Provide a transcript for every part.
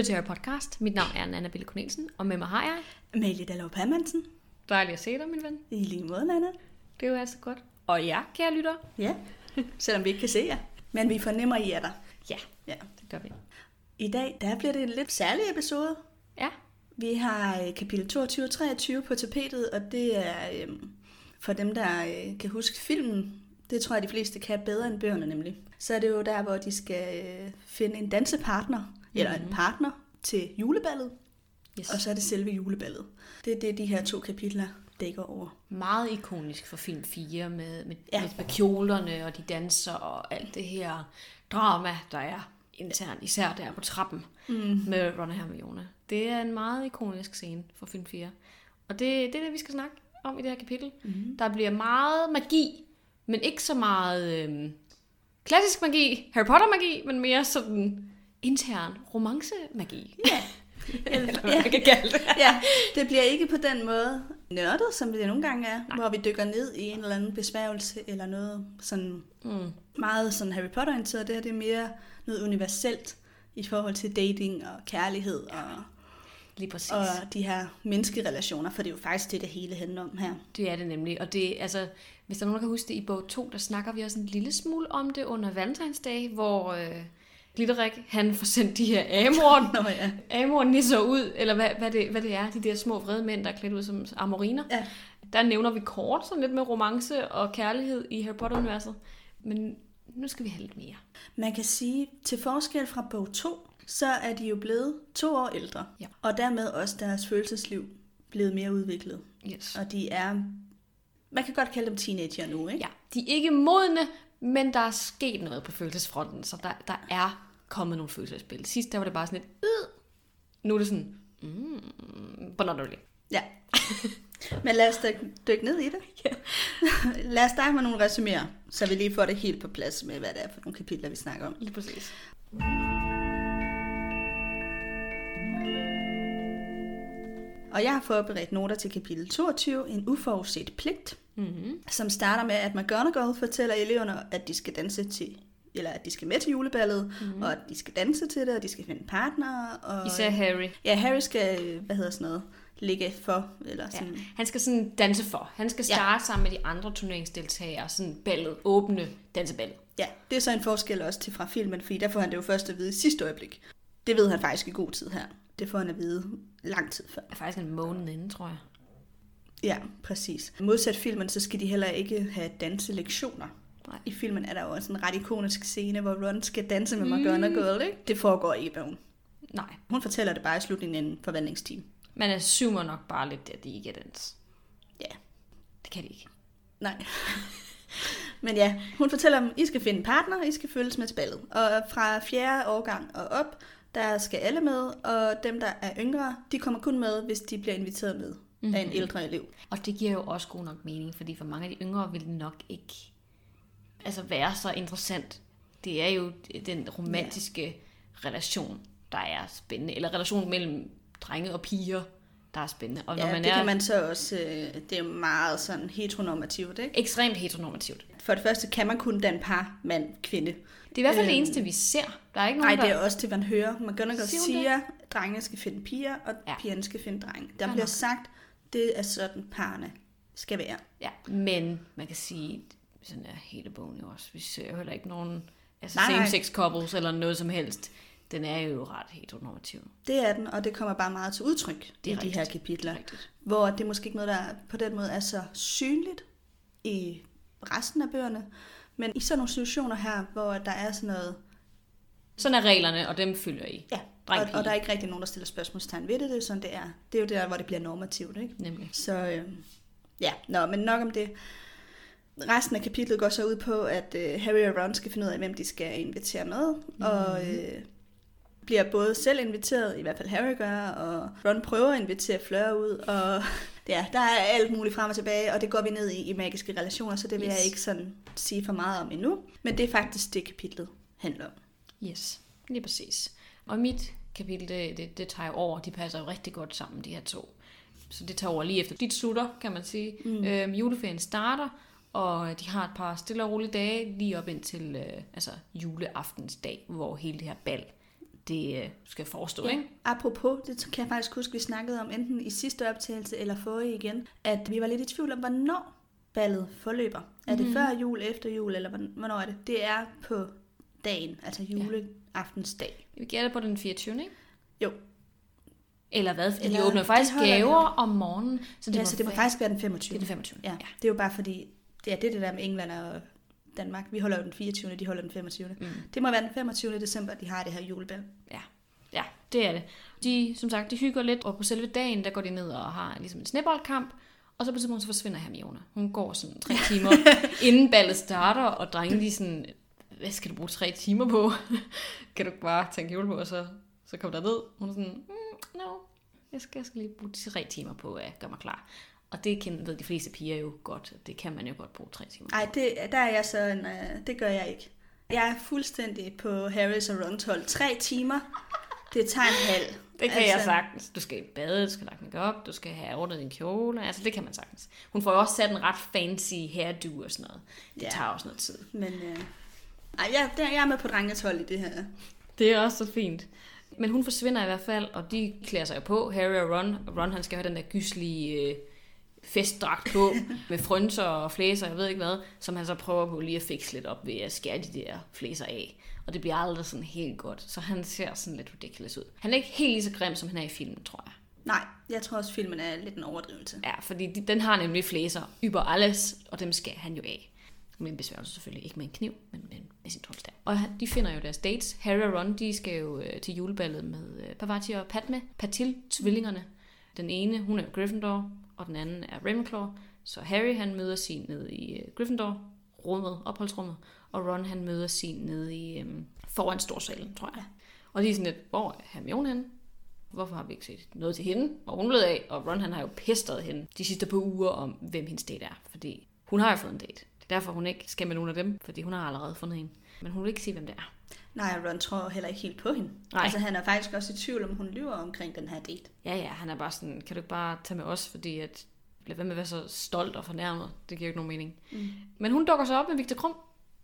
Lytter til Harry Podcast. Mit navn er Anna Bille Cornelsen, og med mig har jeg... Amalie Dallov Hermansen. Dejligt at se dig, min ven. I lige måde, Anna. Det er jo altså godt. Og ja, kære lytter. Ja, selvom vi ikke kan se jer. Men vi fornemmer, I er der. Ja, Ja. det gør vi. I dag, der bliver det en lidt særlig episode. Ja, Vi har øh, kapitel 22 og 23 på tapetet, og det er øhm, for dem, der øh, kan huske filmen. Det tror jeg, de fleste kan bedre end bøgerne nemlig. Så er det jo der, hvor de skal øh, finde en dansepartner, mm-hmm. eller en partner til juleballet, yes. og så er det selve juleballet. Det er det, de her to kapitler dækker over. meget ikonisk for film 4 med, med, Ja. med, kjolerne og de danser og alt det her drama, der er internt, især der på trappen mm. med Ron og Hermione. Det er en meget ikonisk scene for film 4. Og det, det er det, vi skal snakke om i det her kapitel. Mm. Der bliver meget magi, men ikke så meget øhm, klassisk magi, Harry Potter magi, men mere sådan intern romance-magi. Ja. Eller hvad man kan kalde det. ja, det bliver ikke på den måde nørdet, som det nogle gange er, Nej. hvor vi dykker ned i en eller anden besværgelse eller noget sådan Mm. meget sådan Harry Potter-orienteret. Det her det er mere noget universelt i forhold til dating og kærlighed og, Lige præcis. og de her menneskerelationer, for det er jo faktisk det, det hele handler om her. Det er det nemlig, og det, altså, hvis der er nogen, der kan huske det, i bog 2, der snakker vi også en lille smule om det under valentinsdag, hvor øh, Glitterik, han får sendt de her amor, Nå ja. amor nisser ud, eller hvad, hvad, det, hvad det er, de der små vrede mænd, der er klædt ud som amoriner. Ja. Der nævner vi kort sådan lidt med romance og kærlighed i Harry Potter-universet, men nu skal vi have lidt mere. Man kan sige, til forskel fra bog 2, så er de jo blevet to år ældre, Ja. og dermed også deres følelsesliv blevet mere udviklet. Yes. Og de er, man kan godt kalde dem teenager nu, ikke? Ja, de er ikke modne, men der er sket noget på følelsesfronten, så der, der er kommet nogle følelsesspil. Sidst der var det bare sådan lidt, øh. nu er det sådan, mm, but not really. Ja. Men lad os dykke, dykke ned i det. Ja. lad os starte med nogle resuméer, så vi lige får det helt på plads med, hvad det er for nogle kapitler, vi snakker om. Lige præcis. Og jeg har forberedt noter til kapitel 22, en uforudset pligt, Mm-hmm. som starter med, at McGonagall fortæller eleverne, at de skal danse til eller at de skal med til juleballet, mm-hmm. og at de skal danse til det, og de skal finde partner. Og, Især Harry. Ja, Harry skal, hvad hedder sådan noget, ligge for, eller Ja. sådan. Han skal sådan danse for. Han skal starte ja. sammen med de andre turneringsdeltagere, sådan ballet, åbne danseballet. Ja, det er så en forskel også til fra filmen, fordi der får han det jo først at vide i sidste øjeblik. Det ved han faktisk i god tid her. Det får han at vide lang tid før. Er faktisk en måned inden, tror jeg. Ja, præcis. Modsat filmen, så skal de heller ikke have danselektioner. Nej. I filmen er der jo også en ret ikonisk scene, hvor Ron skal danse med McGonagall, ikke? Det foregår ikke i bogen. Nej, Hun fortæller det bare i slutningen af en forvandlingsteam. man assumer nok bare lidt, at de ikke er dans. Ja, Det kan de ikke. nej. Men ja, hun fortæller dem, I skal finde en partner, I skal følges med til ballet. Og fra fjerde årgang og op, der skal alle med, og dem, der er yngre, de kommer kun med, hvis de bliver inviteret med mm-hmm. af en ældre elev. Og det giver jo også god nok mening, fordi for mange af de yngre vil det nok ikke altså være så interessant. Det er jo den romantiske ja. relation, der er spændende. Eller relation mellem drenge og piger, der er spændende. Og når Ja, man det er kan man så også, øh, det er meget sådan heteronormativt, ikke? ekstremt heteronormativt. For det første kan man kun danne par mand-kvinde. Det er i hvert fald det Øhm. eneste, vi ser. Der er ikke Nej, nogen, det er der... også det, man hører. McGonagall Siger hun siger, at drengene skal finde piger, og Ja. pigerne skal finde drenge. Der Fair bliver nok. sagt, det er sådan, parerne skal være. Ja, men man kan sige, sådan er hele bogen jo også. Vi ser jo heller ikke nogen altså Nej, nej. same-sex couples eller noget som helst. Den er jo ret heteronormativ. Det er den, og det kommer bare meget til udtryk Det i er de her rigtigt. kapitler. Rigtigt. Hvor det er måske ikke noget, der på den måde er så synligt i resten af bøgerne. Men i sådan nogle situationer her, hvor der er sådan noget... Sådan er reglerne, og dem følger I. Ja, Dreng, og, og der er ikke rigtig nogen, der stiller spørgsmålstegn ved det. Det er sådan, det er. Det er jo der, hvor det bliver normativt, ikke? Nemlig. Så øh, ja, nå, men nok om det. Resten af kapitlet går så ud på, at øh, Harry og Ron skal finde ud af, hvem de skal invitere med. Mm. Og øh, bliver både selv inviteret, i hvert fald Harry gør, og Ron prøver at invitere Fleur ud. Og ja, der er alt muligt frem og tilbage, og det går vi ned i i magiske relationer, så det vil Yes. jeg ikke sådan sige for meget om endnu. Men det er faktisk det, kapitlet handler om. Yes, lige præcis. Og mit kapitel, det, det, det tager jo over. De passer jo rigtig godt sammen, de her to. Så det tager over lige efter dit slutter, kan man sige. Mm. Øhm, juleferien starter, og de har et par stille og rolige dage lige op indtil øh, altså juleaftensdag, hvor hele det her bal det øh, skal forestå, Ja. ikke? Apropos, det kan jeg faktisk huske, vi snakkede om enten i sidste optagelse eller forrige igen, at vi var lidt i tvivl om, hvornår ballet forløber. Er det før jul, efter jul, eller hvorn- hvornår er det? Det er på dagen, altså juleaftensdag. Vi gætter på den 24. ikke? Jo, Eller hvad? Fordi Eller- de åbner faktisk gaver om morgenen. Så det, ja, må, så det må fa- faktisk være den 25. det er den 25. Ja, det er jo bare fordi, det er det, det der med England og Danmark. Vi holder jo den 24., de holder den 25. Mm. Det må være den 25. december, de har det her julebal. Ja, ja, det er det. De, som sagt, de hygger lidt, og på selve dagen, der går de ned og har ligesom en sneboldkamp, og så på et tidspunkt, så forsvinder Hermione. Hun går sådan tre timer, inden ballet starter, og drengene de er sådan, hvad skal du bruge tre timer på? kan du ikke bare tænke jul på, og så, så kommer der ned? Hun er sådan, mm, no, jeg skal, jeg skal lige bruge tre timer på at gøre mig klar. Og det kender, ved de fleste piger jo godt, det kan man jo godt bruge tre timer. Ej, det, der er jeg så en, uh, det gør jeg ikke. Jeg er fuldstændig på Harris og Rons hold. Tre timer, det tager en halv. Det kan altså... jeg sagtens. Du skal bade, du skal lagt make op, du skal have ordnet din kjole. Altså, det kan man sagtens. Hun får jo også sat en ret fancy hairdo og sådan noget. Det Ja. tager også noget tid. Men uh, ej, jeg, der, jeg er med på drengens hold i det her. Det er også så fint. Men hun forsvinder i hvert fald, og de klæder sig jo på, Harry og Ron. Ron han skal have den der gyslige øh, festdragt på, med frynser og flæser, jeg ved ikke hvad, som han så prøver på lige at fikse lidt op ved at skære de der flæser af. Og det bliver aldrig sådan helt godt, så han ser sådan lidt ridiculous ud. Han er ikke helt lige så grim, som han er i filmen, tror jeg. Nej, jeg tror også, filmen er lidt en overdrivelse. Ja, fordi de, den har nemlig flæser über alles, og dem skal han jo af. Med en besværgelse selvfølgelig, ikke med en kniv, men med, med sin troldstab. Og de finder jo deres dates. Harry og Ron, de skal jo øh, til juleballet med øh, Pavati og Padme, Patil, tvillingerne. Den ene, hun er Gryffindor, og den anden er Ravenclaw. Så Harry, han møder sin nede i øh, Gryffindor, rummet, opholdsrummet, og Ron, han møder sin nede i øhm, foran storsalen, tror jeg. Og de er sådan lidt, hvor er Hermione henne? Hvorfor har vi ikke set noget til hende? Hvor hun blev af, og Ron han har jo pestret hende de sidste par uger om, hvem hendes date er. Fordi hun har jo fået en date. Det er derfor, hun ikke skal med nogen af dem, fordi hun har allerede fundet en. Men hun vil ikke sige, hvem det er. Nej, Ron tror heller ikke helt på hende. Nej. Altså, han er faktisk også i tvivl, om hun lyver omkring den her date. Ja, ja, han er bare sådan, kan du ikke bare tage med os, fordi at, lad være med at være så stolt og fornærmet. Det giver jo ikke nogen mening. Mm. Men hun dukker så op med Victor Krum,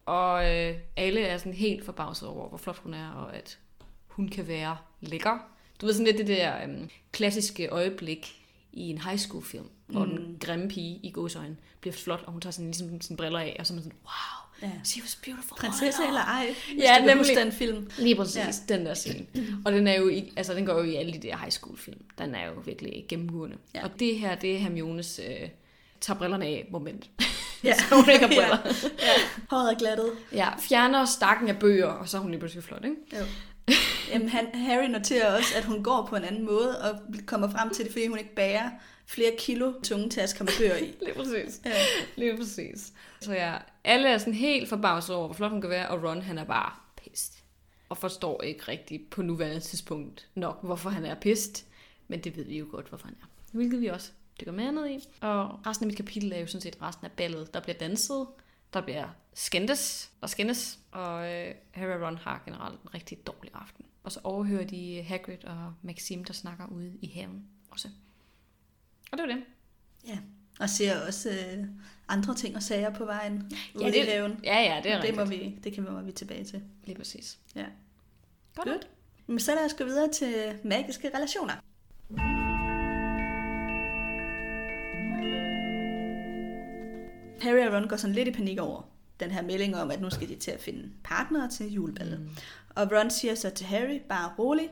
og øh, alle er sådan helt forbavset over, hvor flot hun er, og at hun kan være lækker. Du ved sådan lidt det der øhm, klassiske øjeblik i en high school film, hvor mm. den grimme pige i gåsøjne bliver flot, og hun tager sådan, ligesom sine briller af, og så er man sådan, wow, Ja. she was beautiful. Prinsesse eller ej, hvis Ja, du nemlig. den film. Lige præcis, ja. den der scene. Og den er jo i, altså den går jo i alle de der high school film. Den er jo virkelig gennemgående. Ja. Ja. Og det her, det er Hermiones øh, tager brillerne af moment. Ja. så hun ikke har briller. ja. Håret er glattet. ja, fjerner stakken af bøger, og så er hun lige pludselig flot, ikke? Jo. Jamen, han, Harry noterer også, at hun går på en anden måde, og kommer frem til det, fordi hun ikke bærer flere kilo tunge tasker med bøger i. Lige præcis. Ja. Lige præcis. Så ja, alle er sådan helt forbavset over, hvor flot hun kan være, og Ron han er bare pist. Og forstår ikke rigtigt på nuværende tidspunkt nok, hvorfor han er pist. Men det ved vi jo godt, hvorfor han er. Hvilket vi også dykker mere ned i. Og resten af mit kapitel er jo sådan set resten af ballet. Der bliver danset, der bliver skændes og skændes, og øh, Harry og Ron har generelt en rigtig dårlig aften. Og så overhører de Hagrid og Maxim, der snakker ude i haven også. Og det var det. ja. Og ser også øh, andre ting og sager på vejen ude Ja, i det, haven. ja, ja, det er det, rigtigt. må vi, det kan vi, vi tilbage til. Lige præcis. Ja. Godt. Godt. Men så lad os gå videre til magiske relationer. Harry og Ron går sådan lidt i panik over den her melding om, at nu skal de til at finde partnere til juleballet. Mm. Og Ron siger så til Harry, bare rolig,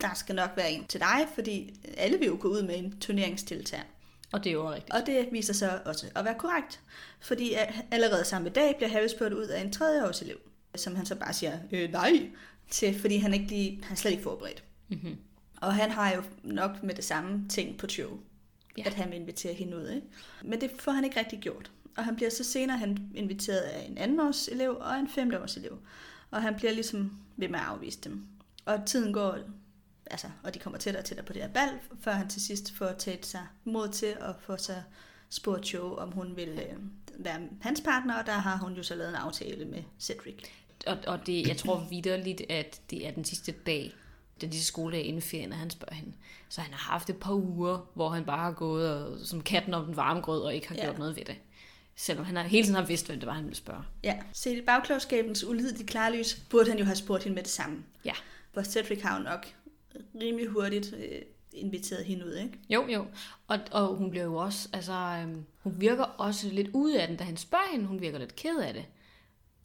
der skal nok være en til dig, fordi alle vil jo gå ud med en turneringsdeltager. Og det er jo rigtigt. Og det viser sig også at være korrekt, fordi allerede samme dag bliver Harry spurgt ud af en tredjeårselev, som han så bare siger øh, nej til, fordi han, ikke lige, han er slet ikke forberedt. Mm-hmm. Og han har jo nok med det samme ting på show, Ja. at han vil invitere hende ud. Ikke? Men det får han ikke rigtig gjort. Og han bliver så senere han inviteret af en anden års elev og en femte års elev. Og han bliver ligesom ved med at afvise dem. Og tiden går, altså, og de kommer tættere og tættere på det her bal, før han til sidst får taget sig mod til at få sig spurgt Joe, om hun vil øh, være hans partner, og der har hun jo så lavet en aftale med Cedric. Og, og det, jeg tror vidderligt, at det er den sidste dag, den sidste skoledag inden ferien, at han spørger hende. Så han har haft et par uger, hvor han bare har gået og, som katten om den varme grød, og ikke har Ja. gjort noget ved det. Selvom han har, hele tiden har vidst, hvad det var, han ville spørge. Ja, set i bagklogskabens ulidelige klarlys, burde han jo have spurgt hende med det samme. Ja. Hvor Cedric har jo nok rimelig hurtigt øh, inviteret hende ud, ikke? Jo, jo. Og, og hun bliver jo også, altså, øhm, hun virker også lidt ude af den, da han spørger hende. Hun virker lidt ked af det.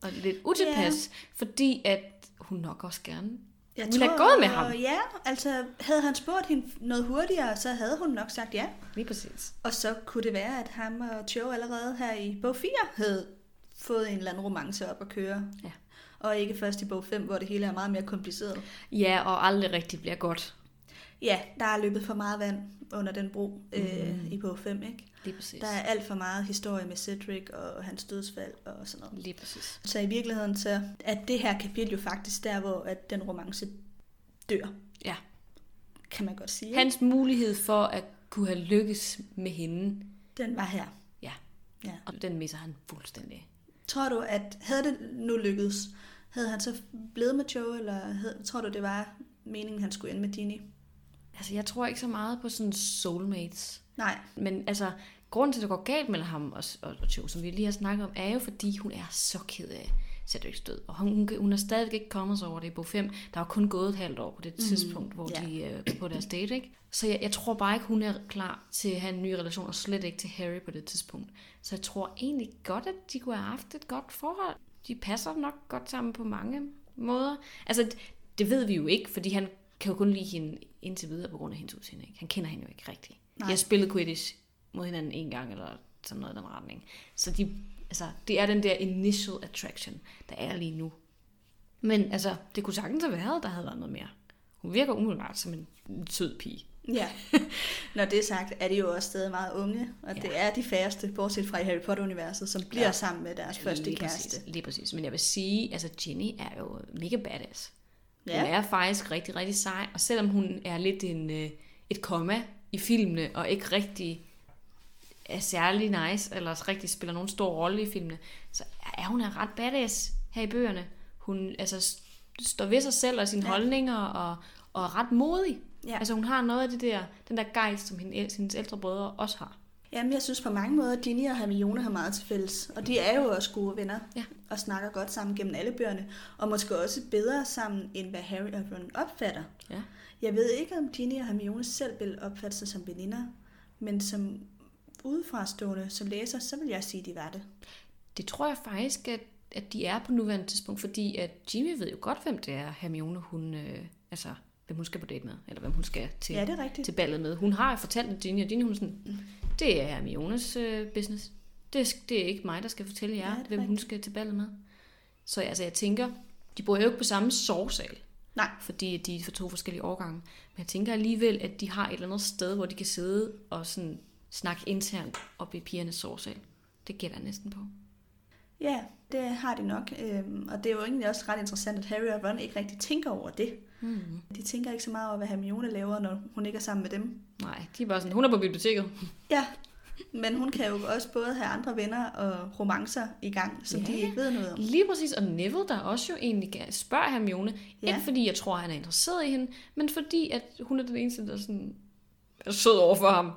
Og lidt utilpas, yeah. fordi at hun nok også gerne Jeg ville have gået med ham. Ja, altså havde han spurgt hende noget hurtigere, så havde hun nok sagt ja. Lige præcis. Og så kunne det være, at ham og Joe allerede her i bog 4 havde fået en eller anden romance op at køre. Ja. Og ikke først i bog 5, hvor det hele er meget mere kompliceret. Ja, og aldrig rigtig bliver godt. Ja, der er løbet for meget vand under den bro øh, i bog 5, ikke? Lige præcis. Der er alt for meget historie med Cedric og hans dødsfald og sådan noget. Lige præcis. Så i virkeligheden så er det her kapitel jo faktisk der, hvor at den romance dør, Ja. kan man godt sige. Hans mulighed for at kunne have lykkes med hende, Den var her. ja, Ja. og den misser han fuldstændig. Tror du, at havde det nu lykkedes, havde han så blevet med Joe, eller havde, tror du, det var meningen, han skulle ende med Ginny? Altså, jeg tror ikke så meget på sådan soulmates. Nej, Men altså, grunden til, at det går galt mellem ham og, og, og Joe, som vi lige har snakket om, er jo, fordi hun er så ked af Cedrics død. Og hun, hun, er stadig ikke kommet sig over det i bog 5. Der er jo kun gået et halvt år på det tidspunkt, hvor ja. de øh, er på deres date, ikke? Så jeg, jeg tror bare ikke, hun er klar til at have en ny relation, og slet ikke til Harry på det tidspunkt. Så jeg tror egentlig godt, at de kunne have haft et godt forhold. De passer nok godt sammen på mange måder. Altså, det, det ved vi jo ikke, fordi han kan jo kun lide hende indtil videre på grund af hendes udseende. Ikke? Han kender hende jo ikke rigtigt. Nej. De har spillet Quidditch mod hinanden en gang, eller sådan noget i den retning. Så de, altså, det er den der initial attraction, der er lige nu. Men altså, det kunne sagtens have været, der havde været noget mere. Hun virker umiddelbart som en sød pige. ja. Når det er sagt, er de jo også stadig meget unge, og ja. Det er de færreste, bortset fra i Harry Potter-universet, som bliver ja. Sammen med deres første lige kæreste. Præcis, lige præcis. Men jeg vil sige, altså Jenny er jo mega badass. Hun Ja. er faktisk rigtig, rigtig sej. Og selvom hun er lidt en, øh, et komma i filmene, og ikke rigtig er særlig nice, eller rigtig spiller nogen stor rolle i filmene, så er hun er ret badass her i bøgerne. Hun altså, står ved sig selv og sine Ja. holdninger, og, og er ret modig. Ja. Altså hun har noget af det der, den der gejst, som hende, hendes ældre brødre også har. Jamen, jeg synes på mange måder, at Ginny og Hermione har meget til fælles. Og de er jo også gode venner. Ja. Og snakker godt sammen gennem alle bøgerne. Og måske også bedre sammen, end hvad Harry og Ron opfatter. Ja. Jeg ved ikke, om Ginny og Hermione selv vil opfatte sig som veninder. Men som udefrastående, som læser, så vil jeg sige, at de var det. Det tror jeg faktisk, at, at de er på nuværende tidspunkt, fordi at Jimmy ved jo godt, hvem det er, Hermione, hun, øh, altså, hvem hun skal på date med, eller hvem hun skal til, Ja, det er rigtigt. til ballet med. Hun har jo fortalt det Ginny, og Ginny hun sådan, det er Hermiones øh, business. Det, det er ikke mig, der skal fortælle jer, Ja, hvem hun rigtigt. skal til ballet med. Så altså, jeg tænker, de bor jo ikke på samme sovsal, Nej. fordi de er for to forskellige årgange. Men jeg tænker alligevel, at de har et eller andet sted, hvor de kan sidde og sådan snakke internt op i pigernes sovsal. Det gætter jeg næsten på. Ja, det har de nok. Øhm, og det er jo egentlig også ret interessant, at Harry og Ron ikke rigtig tænker over det. Mm. De tænker ikke så meget over, hvad Hermione laver, når hun ikke er sammen med dem. Nej, de er bare sådan, hun er på biblioteket. Ja, men hun kan jo også både have andre venner og romancer i gang, som Ja. de ikke ved noget om. Lige præcis, og Neville, der også jo egentlig spørger Hermione, ja. ikke fordi jeg tror, han er interesseret i hende, men fordi at hun er den eneste, der sådan er sød over for ham.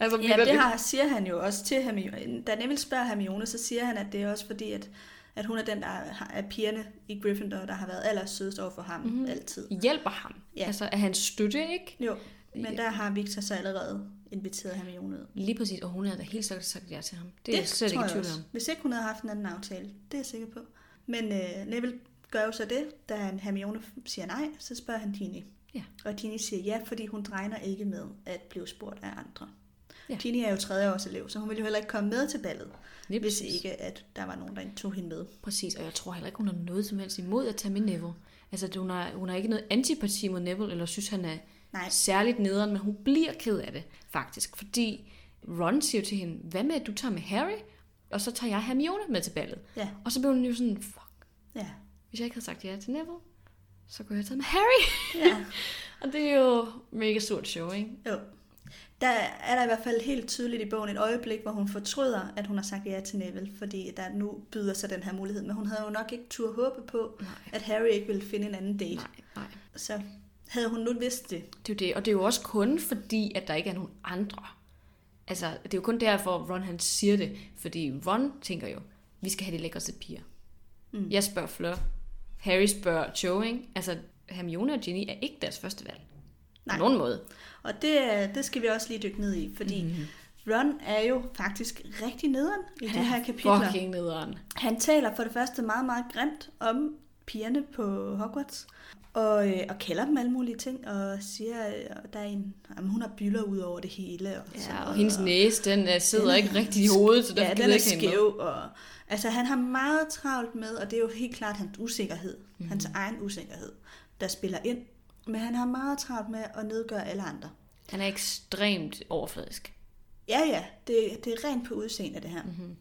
Altså, Ja, det har, siger han jo også til Hermione. Da Neville spørger Hermione, så siger han, at det er også fordi, at, at hun er den, der er pigerne i Gryffindor, der har været allersødest over for ham mm-hmm. altid. hjælper ham. Ja. Altså, er han støtte, ikke? Jo, men der har Victor så allerede inviteret Hermione ud. Lige præcis, og hun havde da helt sikkert sagt ja til ham. Det, Det er jeg slet ikke tvivl om. Hvis ikke hun havde haft en anden aftale, det er jeg sikker på. Men øh, Neville gør jo så det, da han Hermione siger nej, så spørger han Ginny. Ja. Og Ginny siger ja, fordi hun regner ikke med at blive spurgt af andre. Ja. Ginny er jo tredje års elev, så hun ville jo heller ikke komme med til ballet, Lige hvis præcis. ikke at der var nogen, der tog hende med. Præcis, og jeg tror heller ikke, hun har noget som helst imod at tage med Neville. Altså, hun har, hun har ikke noget antipati mod Neville, eller synes, han er Nej. særligt nederen, men hun bliver ked af det, faktisk. Fordi Ron siger til hende, hvad med, at du tager med Harry, og så tager jeg Hermione med til ballet. Ja, Og så blev hun jo sådan, fuck, ja, hvis jeg ikke havde sagt ja til Neville, så kunne jeg have taget med Harry. ja. og det er jo mega surt show, ikke? Jo. Der er der i hvert fald helt tydeligt i bogen et øjeblik, hvor hun fortryder, at hun har sagt ja til Neville, fordi der nu byder sig den her mulighed. Men hun havde jo nok ikke tur håbe på, Nej. at Harry ikke ville finde en anden date. Nej, nej. Så havde hun nu vidst det. Det er jo det, og det er jo også kun fordi, at der ikke er nogen andre. Altså, det er jo kun derfor, Ron han siger det, fordi Ron tænker jo, vi skal have de lækreste piger. Mm. Jeg spørger Fleur, Harry spørger Joe, ikke? Altså, Hermione og Ginny er ikke deres første valg. Nej. På nogen måde. Og det, det skal vi også lige dykke ned i, fordi Mhm. mm-hmm. Ron er jo faktisk rigtig nederen i de her kapitler. Fucking nederen. Han taler for det første meget, meget grimt om pigerne på Hogwarts, og, øh, og kalder dem alle mulige ting, og siger, at der er en, jamen, hun har byller ud over det hele. Og sådan Ja, og noget, hendes næse, den øh, sidder Den ikke rigtigt i hovedet, så der ja, den er ikke skæv. Og, altså, han har meget travlt med, og det er jo helt klart hans usikkerhed, Mhm. mm-hmm. hans egen usikkerhed, der spiller ind. Men han har meget travlt med at nedgøre alle andre. Han er ekstremt overfladisk. Ja, ja, det, det er rent på udseende, det her. Mhm. Mm-hmm.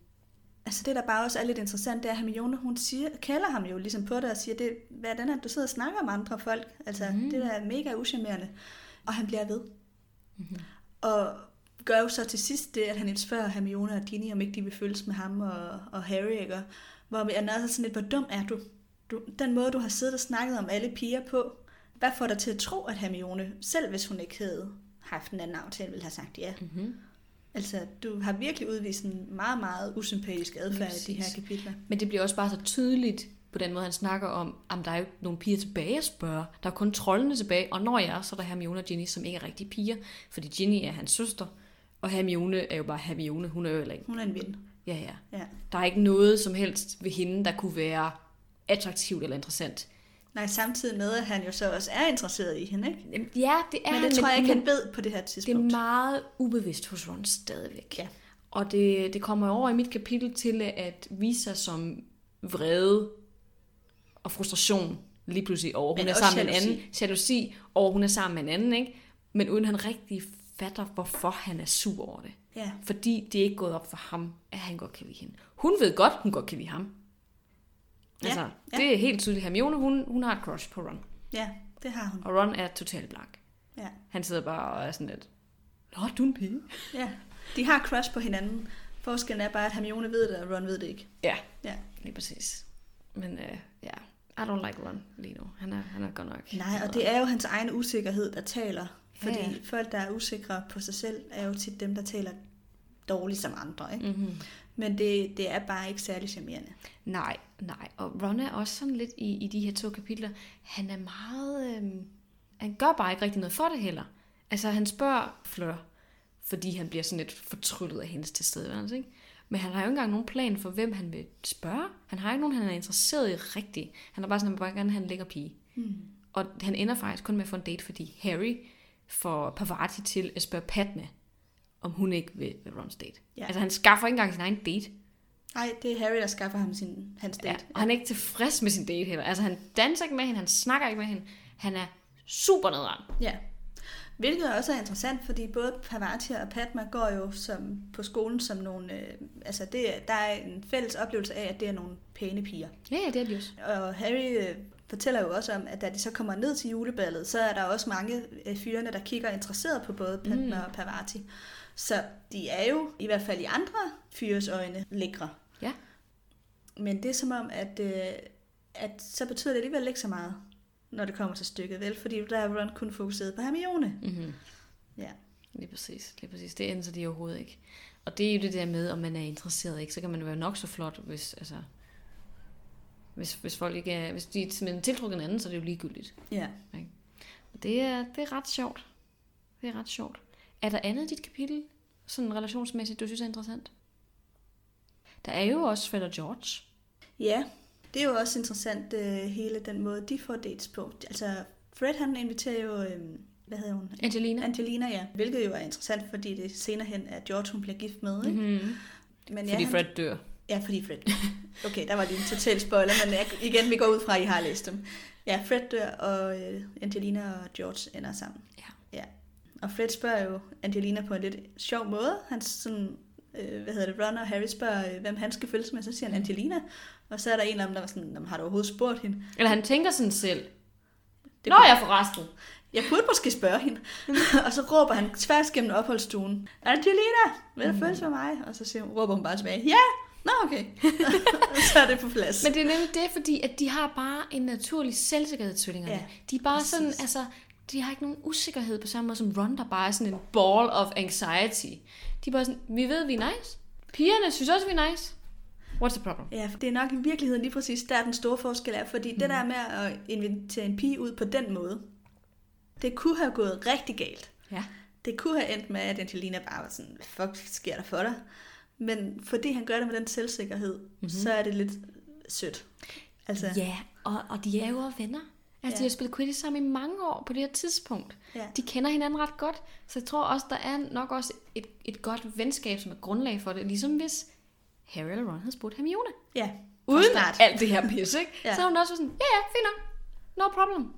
Altså det, der bare også er lidt interessant, det er, at Hermione, hun siger, kalder ham jo ligesom på det og siger, det, hvad er den her, du sidder og snakker om andre folk. Altså, mm-hmm. det der er mega uschammerende. Og han bliver ved. Mm-hmm. Og gør jo så til sidst det, at han spørger Hermione og Ginny, om ikke de vil følges med ham og, og Harry, ikke? Hvor han er sådan lidt, hvor dum er du? du? Den måde, du har siddet og snakket om alle piger på, hvad får dig til at tro, at Hermione, selv hvis hun ikke havde haft en anden aftale, ville have sagt ja? Mm-hmm. Altså, du har virkelig udvist en meget, meget usympatisk adfærd i de her kapitler. Men det bliver også bare så tydeligt på den måde, han snakker om, at der er jo ikke nogen piger tilbage at spørge. Der er kun trollene tilbage, og når jeg er, så er der Hermione og Ginny, som ikke er rigtige piger. Fordi Ginny er hans søster, og Hermione er jo bare Hermione. Hun er jo ikke. Hun er en ven. Ja, ja. Ja. Der er ikke noget som helst ved hende, der kunne være attraktivt eller interessant. Nej, samtidig med, at han jo så også er interesseret i hende, ikke? Jamen, Ja, det er Men han, det tror jeg ikke, han ved på det her det er tidspunkt. meget ubevidst hos Ron stadigvæk. Ja. Og det, det kommer over i mit kapitel til at vise sig som vrede og frustration lige pludselig over, hun Men er sammen med en jalousi. anden. Jalousi over, hun er sammen med en anden, ikke? Men uden han rigtig fatter, hvorfor han er sur over det. Ja. Fordi det er ikke gået op for ham, at han godt kan lide hende. Hun ved godt, hun godt kan lide ham. Ja, Altså, ja. det er helt tydeligt. Hermione, hun, hun har et crush på Ron. ja, det har hun. Og Ron er totalt blank. Ja. Han sidder bare og er sådan lidt, Nå, du er en pige. ja. De har crush på hinanden. Forskellen er bare, at Hermione ved det, og Ron ved det ikke. Ja, Ja. lige præcis. Men øh, ja, I don't like Ron lige nu. Han er, han er godt nok... Nej, og det er jo hans egen usikkerhed, der taler. Fordi Ja, folk, der er usikre på sig selv, er jo tit dem, der taler dårligt som andre. Ikke? Mm-hmm. Men det, det er bare ikke særlig charmerende. Nej, nej. Og Ron er også sådan lidt i, i de her to kapitler. Han er meget... Øh, han gør bare ikke rigtig noget for det heller. Altså, han spørger Fleur, fordi han bliver sådan lidt fortryllet af hendes tilstedeværelse, ikke? Men han har jo ikke engang nogen plan for, hvem han vil spørge. Han har ikke nogen, han er interesseret i rigtigt. Han er bare sådan, at han vil bare gerne have en lækker pige. Hmm. Og han ender faktisk kun med at få en date, fordi Harry får Parvati til at spørge Padme, om hun ikke vil ved Rons date. Ja. Altså han skaffer ikke engang sin egen date. Nej, det er Harry, der skaffer ham sin, hans Ja, date. og han er ikke tilfreds med sin date heller. Altså han danser ikke med hende, han snakker ikke med hende. Han er super nederen. Ja. Hvilket også er interessant, fordi både Parvati og Padma går jo som, på skolen som nogle... Øh, altså, det, er- der er en fælles oplevelse af, at det er nogle pæne piger. Ja, ja, det er de også. Og Harry øh, fortæller jo også om, at da de så kommer ned til juleballet, så er der også mange af fyrene, der kigger interesseret på både Padma Mm. og Parvati. Så de er jo, i hvert fald i andre fyres øjne, lækre. Ja. Men det er som om, at, øh, at så betyder det alligevel ikke så meget, når det kommer til stykket, vel? Fordi der er Ron kun fokuseret på Hermione. Mm-hmm. Ja. Lige præcis, lige præcis. Det ændrer de overhovedet ikke. Og det er jo det der med, om man er interesseret, ikke? Så kan man være nok så flot, hvis, altså, hvis, hvis folk ikke er, hvis de er simpelthen tiltrukket en anden, så er det jo ligegyldigt. Ja. Det er, det er ret sjovt. Det er ret sjovt. Er der andet i dit kapitel, sådan relationsmæssigt, du synes er interessant? Der er jo også Fred og George. Ja, det er jo også interessant, øh, hele den måde, de får dates på. Altså, Fred han inviterer jo, øh, hvad hedder hun? Angelina. Angelina, ja. Hvilket jo er interessant, fordi det senere hen er George, hun bliver gift med, ikke? Mm-hmm. Men Fordi han- Fred dør. Ja, fordi Fred. Okay, der var lige en total spoiler, men jeg, igen, vi går ud fra, at I har læst dem. Ja, Fred dør, og øh, Angelina og George ender sammen. Ja. Og Fred spørger jo Angelina på en lidt sjov måde. Han sådan, øh, hvad hedder det, Ron og Harry spørger, øh, hvem han skal følges med, så siger han Angelina. Og så er der en af dem, der var sådan, "Nå, men har du overhovedet spurgt hende? Eller han tænker sådan selv. Det Nå ja, forresten. Jeg burde måske spørge hende. og så råber han tværs gennem opholdsstuen, Angelina, vil du følges med mig? Og så siger råber hun bare tilbage, ja, nå okay. så er det på plads. Men det er nemlig det, fordi at de har bare en naturlig selvsikkerhed, tvillingerne. Ja, de er bare præcis. sådan, altså, de har ikke nogen usikkerhed på samme måde som Ron, der bare er sådan en ball of anxiety. De er bare sådan, vi ved, vi er nice. Pigerne synes også, vi er nice. What's the problem? Ja, det er nok i virkeligheden lige præcis der den store forskel er, fordi mm. det der med at invitere en pige ud på den måde, det kunne have gået rigtig galt. Ja. Det kunne have endt med, at Angelina bare var sådan, hvad fuck sker der for dig? Men fordi han gør det med den selvsikkerhed, mm-hmm. så er det lidt sødt. Altså, Ja, og, og de er jo venner. Altså, Ja. de har spillet Quidditch sammen i mange år på det her tidspunkt. Ja. De kender hinanden ret godt, så jeg tror også, der er nok også et, et godt venskab, som er grundlag for det. Ligesom hvis Harry eller Ron havde spurgt Hermione. ja Uden start. alt det her pis, ikke? Ja. Så har hun også sådan, ja ja, fint nok. No problem.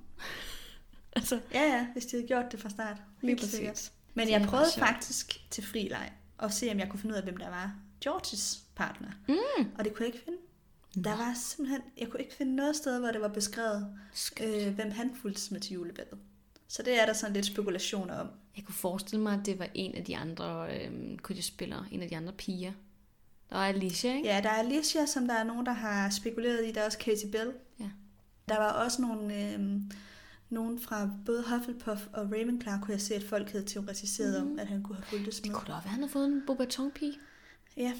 altså, Ja, ja, hvis de havde gjort det fra start. Helt sikkert. Men Det jeg prøvede faktisk til frileg at se, om jeg kunne finde ud af, hvem der var Georges partner. Mm. Og det kunne jeg ikke finde. Der var simpelthen, jeg kunne ikke finde noget sted, hvor det var beskrevet, øh, hvem han fulgte med til juleballet. Så det er der sådan lidt spekulationer om. jeg kunne forestille mig, at det var en af de andre øhm, Quidditch-spillere, en af de andre piger. Der var Alicia, ikke? Ja, der er Alicia, som der er nogen, der har spekuleret i. Der er også Katie Bell. Ja. Der var også nogle, øh, nogen fra både Hufflepuff og Ravenclaw, kunne jeg se, at folk havde teoretiseret mm. om, at han kunne have fulgt Det med. kunne da også være, han havde fået en Beaubaton-pige. Ja,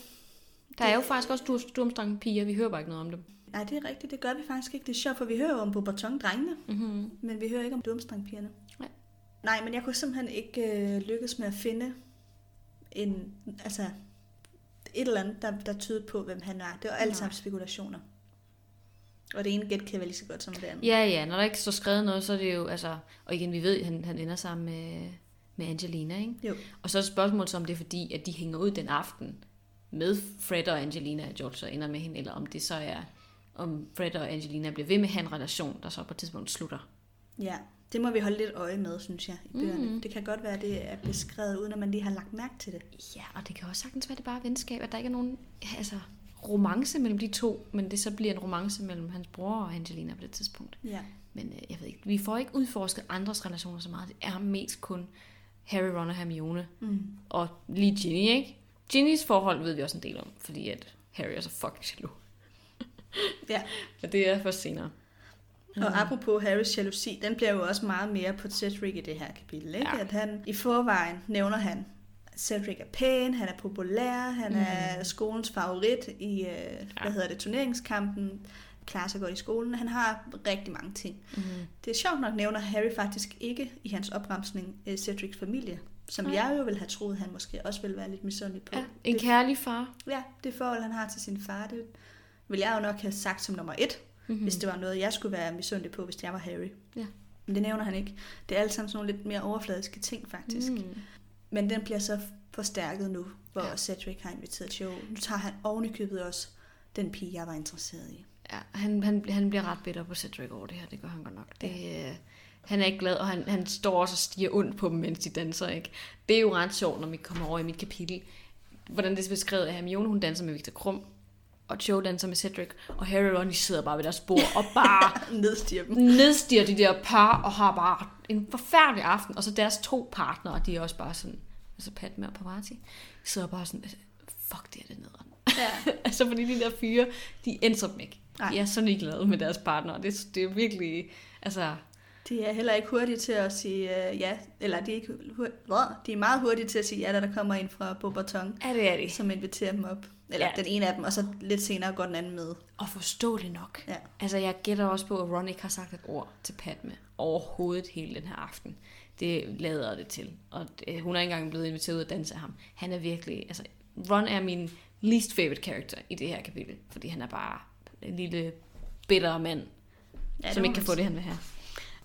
Der er jo faktisk også Stur- Sturmstrang-piger, vi hører bare ikke noget om dem. nej, det er rigtigt. Det gør vi faktisk ikke. Det er sjovt, for vi hører jo om Beaubaton-drengene, Mm-hmm. men vi hører ikke om Durmstrang-pigerne. Nej. Nej, men jeg kunne simpelthen ikke øh, lykkes med at finde en, altså, et eller andet, der, der tydede på, hvem han er. Det var Nej. sammen spekulationer. Og det ene gæt kan være lige så godt som det andet. Ja, ja, når der ikke står skrevet noget, så er det jo, altså, og igen, vi ved, at han, han ender sammen med, med Angelina, ikke? Jo. Og så er spørgsmålet så, om det er fordi, at de hænger ud den aften med Fred og Angelina, at George så ender med hende, eller om det så er, om Fred og Angelina bliver ved med at have en relation, der så på et tidspunkt slutter. Ja, det må vi holde lidt øje med, synes jeg, i bøgerne. Mhm. Det kan godt være, at det er beskrevet, uden at man lige har lagt mærke til det. Ja, og det kan også sagtens være, at det bare er venskab, at der ikke er nogen altså, romance mellem de to, men det så bliver en romance mellem hans bror og Angelina på det tidspunkt. Ja. Men øh, jeg ved ikke, vi får ikke udforsket andres relationer så meget. Det er mest kun Harry, Ron og Hermione. Mm. Og lige Ginny, ikke? Ginnys forhold ved vi også en del om, fordi at Harry er så fucking jaloux. ja. Men det er først senere. Og apropos Harrys jalousi, den bliver jo også meget mere på Cedric i det her kapitel. Ikke? Ja. At han i forvejen nævner han, at Cedric er pæn, han er populær, han er skolens favorit i, øh, hvad hedder det, turneringskampen, klarer sig godt i skolen. Han har rigtig mange ting. Mm. Det er sjovt nok nævner Harry faktisk ikke i hans opremsning øh, Cedrics familie, som Nej. jeg jo ville have troet, han måske også ville være lidt misundelig på. Ja, en det, kærlig far. ja, det forhold, han har til sin far, det vil jeg jo nok have sagt som nummer et, Mm-hmm. mm. hvis det var noget, jeg skulle være misundelig på, hvis jeg var Harry. Ja. Men det nævner han ikke. Det er alt sammen sådan nogle lidt mere overfladiske ting, faktisk. Mm. Men den bliver så forstærket nu, hvor Ja. ja. Cedric har inviteret show. Nu tager han oven i købet også den pige, jeg var interesseret i. Ja, han, han, han bliver ret bitter på Cedric over det her, det gør han godt nok. Det, øh, han er ikke glad, og han, han står også og stiger ondt på dem, mens de danser. Ikke? Det er jo ret sjovt, når vi kommer over i mit kapitel, hvordan det er beskrevet, at Hermione hun danser med Victor Krum, og Joe danser med Cedric, og Harry og Ron de sidder bare ved deres bord og bare Nedstiger dem. nedstiger de der par, og har bare en forfærdelig aften. Og så deres to partnere, de er også bare sådan, altså Padme og Pavati, sidder bare sådan, altså, fuck det er det nederen. Ja. altså fordi de der fyre, de ændrer dem ikke. Nej. De er så ligeglade med deres partner. Det, det er virkelig, altså, De er heller ikke hurtige til at sige uh, ja, eller de er, ikke, hvad? de er meget hurtige til at sige ja, da der kommer en fra Beaubaton, er det er det. som inviterer dem op. Eller Ja. ja. den ene af dem, og så lidt senere går den anden med. Og forståeligt nok. Ja. Altså, jeg gætter også på, at Ron ikke har sagt et ord til Padme overhovedet hele den her aften. Det lader det til. Og det, hun er ikke engang blevet inviteret ud at danse af ham. Han er virkelig... Altså, Ron er min least favorite character i det her kapitel. Fordi han er bare en lille bitter mand, Ja, ja, som ikke kan få det, han vil have.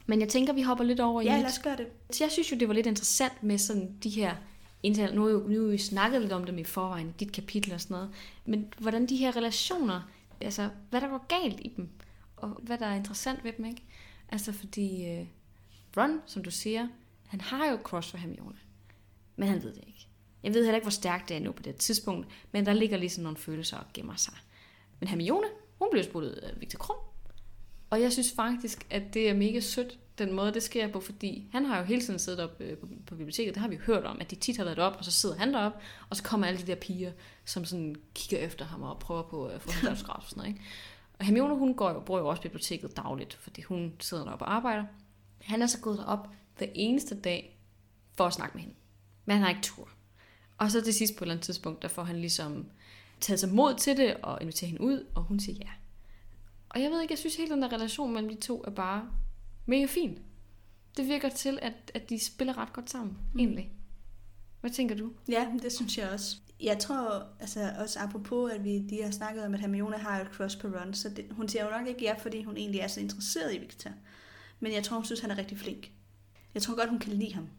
Men jeg tænker, vi hopper lidt over i Ja, lad os gøre det. Så jeg synes jo, det var lidt interessant med sådan de her internt, nu har, jo, nu vi snakket lidt om dem i forvejen, dit kapitel og sådan noget, men hvordan de her relationer, altså hvad der går galt i dem, og hvad der er interessant ved dem, ikke? Altså fordi øh, Ron, som du siger, han har jo cross for Hermione, men han ved det ikke. Jeg ved heller ikke, hvor stærkt det er nu på det tidspunkt, men der ligger lige sådan nogle følelser og gemmer sig. Men Hermione, hun blev spurgt ud af Victor Krum, og jeg synes faktisk, at det er mega sødt, den måde, det sker på, fordi han har jo hele tiden siddet op øh, på, på biblioteket, det har vi jo hørt om, at de tit har været op, og så sidder han derop, og så kommer alle de der piger, som sådan kigger efter ham og prøver på at få hans autograf og sådan noget, ikke? Og Hermione, hun går jo, bruger jo også biblioteket dagligt, fordi hun sidder deroppe og arbejder. Han er så gået derop hver eneste dag for at snakke med hende. Men han har ikke tur. Og så til sidst på et eller andet tidspunkt, der får han ligesom taget sig mod til det og inviterer hende ud, og hun siger ja. Og jeg ved ikke, jeg synes hele den der relation mellem de to er bare mega fin. Det virker til, at, at de spiller ret godt sammen, mm. egentlig. Hvad tænker du? Ja, det synes jeg også. Jeg tror, altså også apropos, at vi de har snakket om, at Hermione har et crush på Ron, så det, hun siger jo nok ikke ja, fordi hun egentlig er så interesseret i Victor. Men jeg tror, hun synes, han er rigtig flink. Jeg tror godt, hun kan lide ham.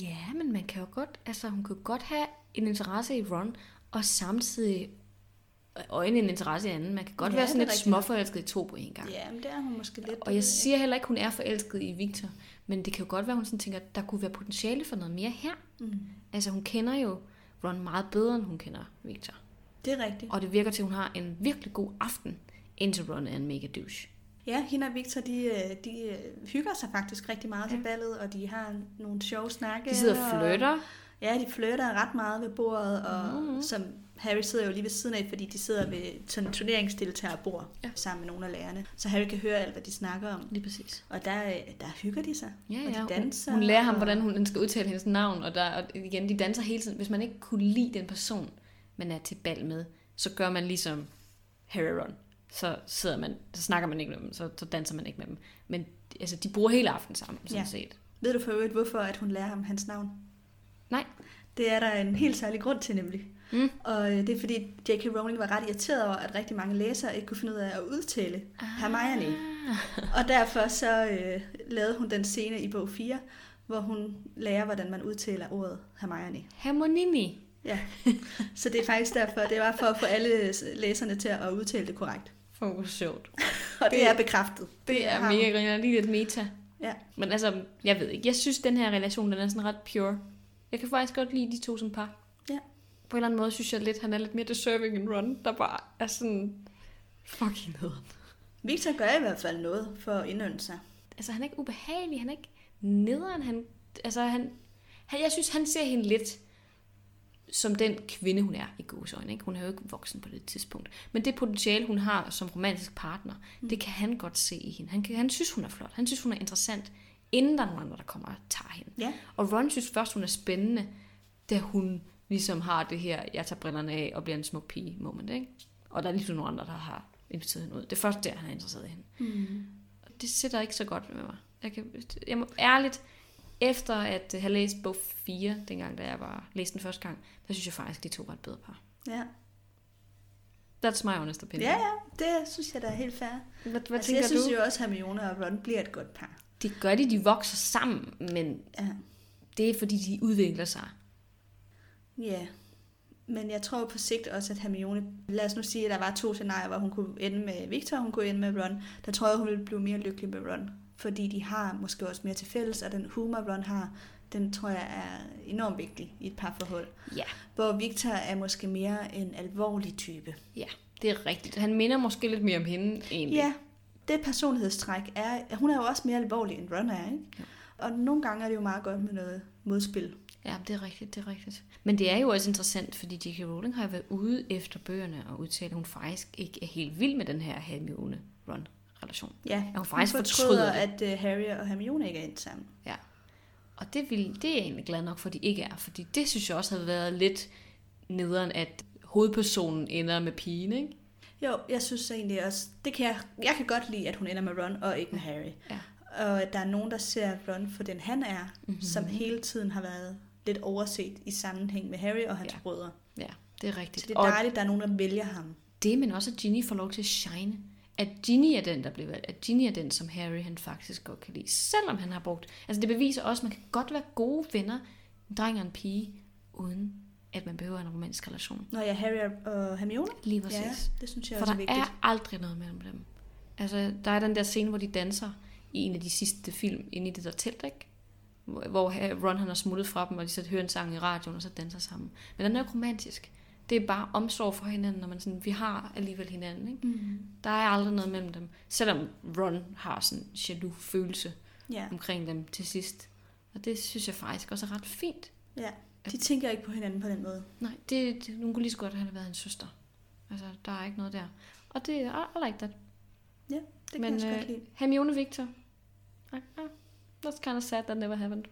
Ja, men man kan jo godt, altså hun kan godt have en interesse i Ron, og samtidig øjne en interesse i anden. Man kan godt Ja, være sådan lidt småforelsket i to på en gang. Ja, men det er hun måske lidt. Og jeg siger heller ikke, hun er forelsket i Victor, men det kan jo godt være, hun sådan tænker, at der kunne være potentiale for noget mere her. Mm. Altså hun kender jo Ron meget bedre, end hun kender Victor. Det er rigtigt. Og det virker til, at hun har en virkelig god aften, indtil Ron er en mega douche. Ja, hende og Victor, de, øh, de øh, hygger sig faktisk rigtig meget til Ja. ballet, og de har nogle sjove snakke. De sidder og flytter. Ja, de flytter ret meget ved bordet, og Mhm. mm-hmm. som Harry sidder jo lige ved siden af, fordi de sidder ved sådan turneringsdeltagerbord Ja. sammen med nogle af lærerne. Så Harry kan høre alt, hvad de snakker om. Lige præcis. Og der, øh, der hygger de sig. Ja, og ja. de danser. Hun, hun lærer ham, og- hvordan hun skal udtale hendes navn, og, der, og igen, de danser hele tiden. Hvis man ikke kunne lide den person, man er til bal med, så gør man ligesom Harry og Ron. Så sidder man, så snakker man ikke med dem, så, så danser man ikke med dem. Men altså, de bruger hele aftenen sammen, sådan Ja. set. Ved du for øvrigt, hvorfor at hun lærer ham hans navn? Nej. Det er der en helt særlig grund til nemlig. Mm. Og øh, det er fordi J.K. Rowling var ret irriteret over, at rigtig mange læsere ikke kunne finde ud af at udtale Hermione. Ah. Og derfor så øh, lavede hun den scene i bog 4, hvor hun lærer, hvordan man udtaler ordet Hermione. Hermonini. Ja. Så det er faktisk derfor, det var for at få alle læserne til at udtale det korrekt. For hvor sjovt. Og det, Det- er bekræftet. Det er mega griner, lige lidt meta. Ja. Men altså, jeg ved ikke. Jeg synes, den her relation, den er sådan ret pure. Jeg kan faktisk godt lide de to som par. På en eller anden måde synes jeg lidt, han er lidt mere deserving end Ron, der bare er sådan fucking nederen. Victor gør i hvert fald noget for at indønde sig. Altså, han er ikke ubehagelig, han er ikke nederen. Han, altså, han, han, jeg synes, han ser hende lidt som den kvinde, hun er i gåsøjne. Ikke? Hun er jo ikke voksen på det tidspunkt. Men det potentiale, hun har som romantisk partner, mm. det kan han godt se i hende. Han, kan, han synes, hun er flot. Han synes, hun er interessant, inden der er nogen andre, der kommer og tager hende. Ja. Og Ron synes først, hun er spændende, da hun ligesom har det her, jeg tager brillerne af og bliver en smuk pige moment, ikke? Og der er ligesom nogle andre, der har inviteret hende ud. Det er først der, han er interesseret i hende. Mm. Og det sætter ikke så godt med mig. Jeg, kan, jeg må ærligt, efter at have læst bog 4, dengang da jeg var læste den første gang, der synes jeg faktisk, de to var et bedre par. Ja. That's my honest opinion. ja, ja, det synes jeg da er helt fair. Hvad, hvad altså, tænker jeg synes du? jo også, at Hermione og Ron bliver et godt par. Det gør de, de vokser sammen, men Ja. det er fordi, de udvikler sig. Ja, men jeg tror på sigt også, at Hermione... Lad os nu sige, at der var to scenarier, hvor hun kunne ende med Victor, og hun kunne ende med Ron. Der tror jeg, hun ville blive mere lykkelig med Ron. Fordi de har måske også mere til fælles, og den humor, Ron har, den tror jeg er enormt vigtig i et parforhold. Ja, Hvor Victor er måske mere en alvorlig type. det er rigtigt. Han minder måske lidt mere om hende, egentlig. Ja, det personlighedstræk er... Hun er jo også mere alvorlig, end Ron er, ikke? Ja. Og nogle gange er det jo meget godt med noget modspil. Ja, det er rigtigt, det er rigtigt. Men det er jo også interessant, fordi J.K. Rowling har været ude efter bøgerne og udtalt, at hun faktisk ikke er helt vild med den her Hermione-Ron-relation. Ja, At hun faktisk hun fortryder at uh, Harry og Hermione ikke er endt sammen. Og det, vil, det er jeg egentlig glad nok for, at de ikke er, fordi det synes jeg også havde været lidt nederen, at hovedpersonen ender med pigen, ikke? Jo, jeg synes egentlig også, det kan jeg, jeg kan godt lide, at hun ender med Ron og ikke med Harry. Ja. Og at der er nogen, der ser Ron for den han er, Mhm. mm-hmm. som hele tiden har været lidt overset i sammenhæng med Harry og hans Ja. ja. brødre. Ja, det er rigtigt. Så det er dejligt, at der er nogen, der vælger ham. det, men også at Ginny får lov til at shine. At Ginny er den, der bliver valgt. At Ginny er den, som Harry han faktisk godt kan lide. Selvom han har brugt... Altså det beviser også, at man kan godt være gode venner, en dreng og en pige, uden at man behøver en romantisk relation. Når jeg er Harry og Hermione, Lige præcis. ja, det synes jeg For også er der vigtigt. er aldrig noget mellem dem. Altså, der er den der scene, hvor de danser i en af de sidste film inde i det der telt, ikke? Hvor Ron han har smuttet fra dem, og de så hører en sang i radioen, og så danser sammen. Men den er jo ikke romantisk. Det er bare omsorg for hinanden, når man sådan, vi har alligevel hinanden, ikke? Mm. Der er aldrig noget mellem dem. Selvom Ron har sådan en jaloux følelse Ja, omkring dem til sidst. Og det synes jeg faktisk også er ret fint. ja. De tænker ikke på hinanden på den måde. Nej, det, det, hun kunne lige så godt have været en søster. Altså, der er ikke noget der. Og det er I like that. Det kan Men jeg også øh, godt lide. Hermione Victor. Ah, ah, that's kind of sad that never happened.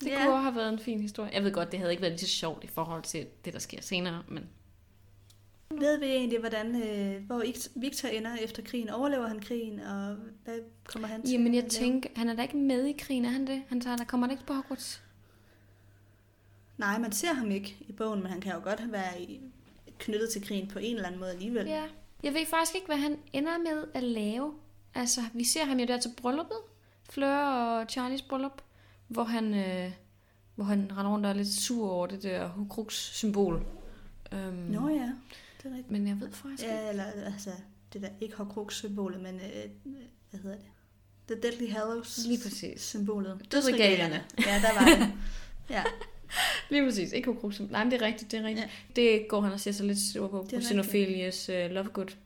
Det yeah. kunne også have været en fin historie. Jeg ved godt, det havde ikke været lige så sjovt i forhold til det, der sker senere, men Ved vi egentlig, hvordan, øh, hvor Ict- Victor ender efter krigen? Overlever han krigen, og hvad kommer han til Jamen, jeg tænker, han er da ikke med i krigen, er han det? Han tager, der kommer han ikke på Hogwarts. Nej, man ser ham ikke i bogen, men han kan jo godt være i, knyttet til krigen på en eller anden måde alligevel. Ja. Jeg ved faktisk ikke, hvad han ender med at lave. Altså, vi ser ham jo der til brylluppet. Fleur og Charlies bryllup. Hvor han, øh, hvor han render rundt og er lidt sur over det der Hukrux-symbol. Um, Nå ja, det er rigtigt. Men jeg ved faktisk ikke. Ja, eller altså, det der, ikke Horcrux-symbolet, men øh, hvad hedder det? The Deadly Hallows Lige præcis. symbolet. Dødsregalierne. Ja, der var det. Ja, Lige præcis. Ikke Hukrux. Nej, men det er rigtigt, det er rigtigt. Ja. Det går han og ser sig lidt sur på, Det er på Xenophilius uh, Lovegood.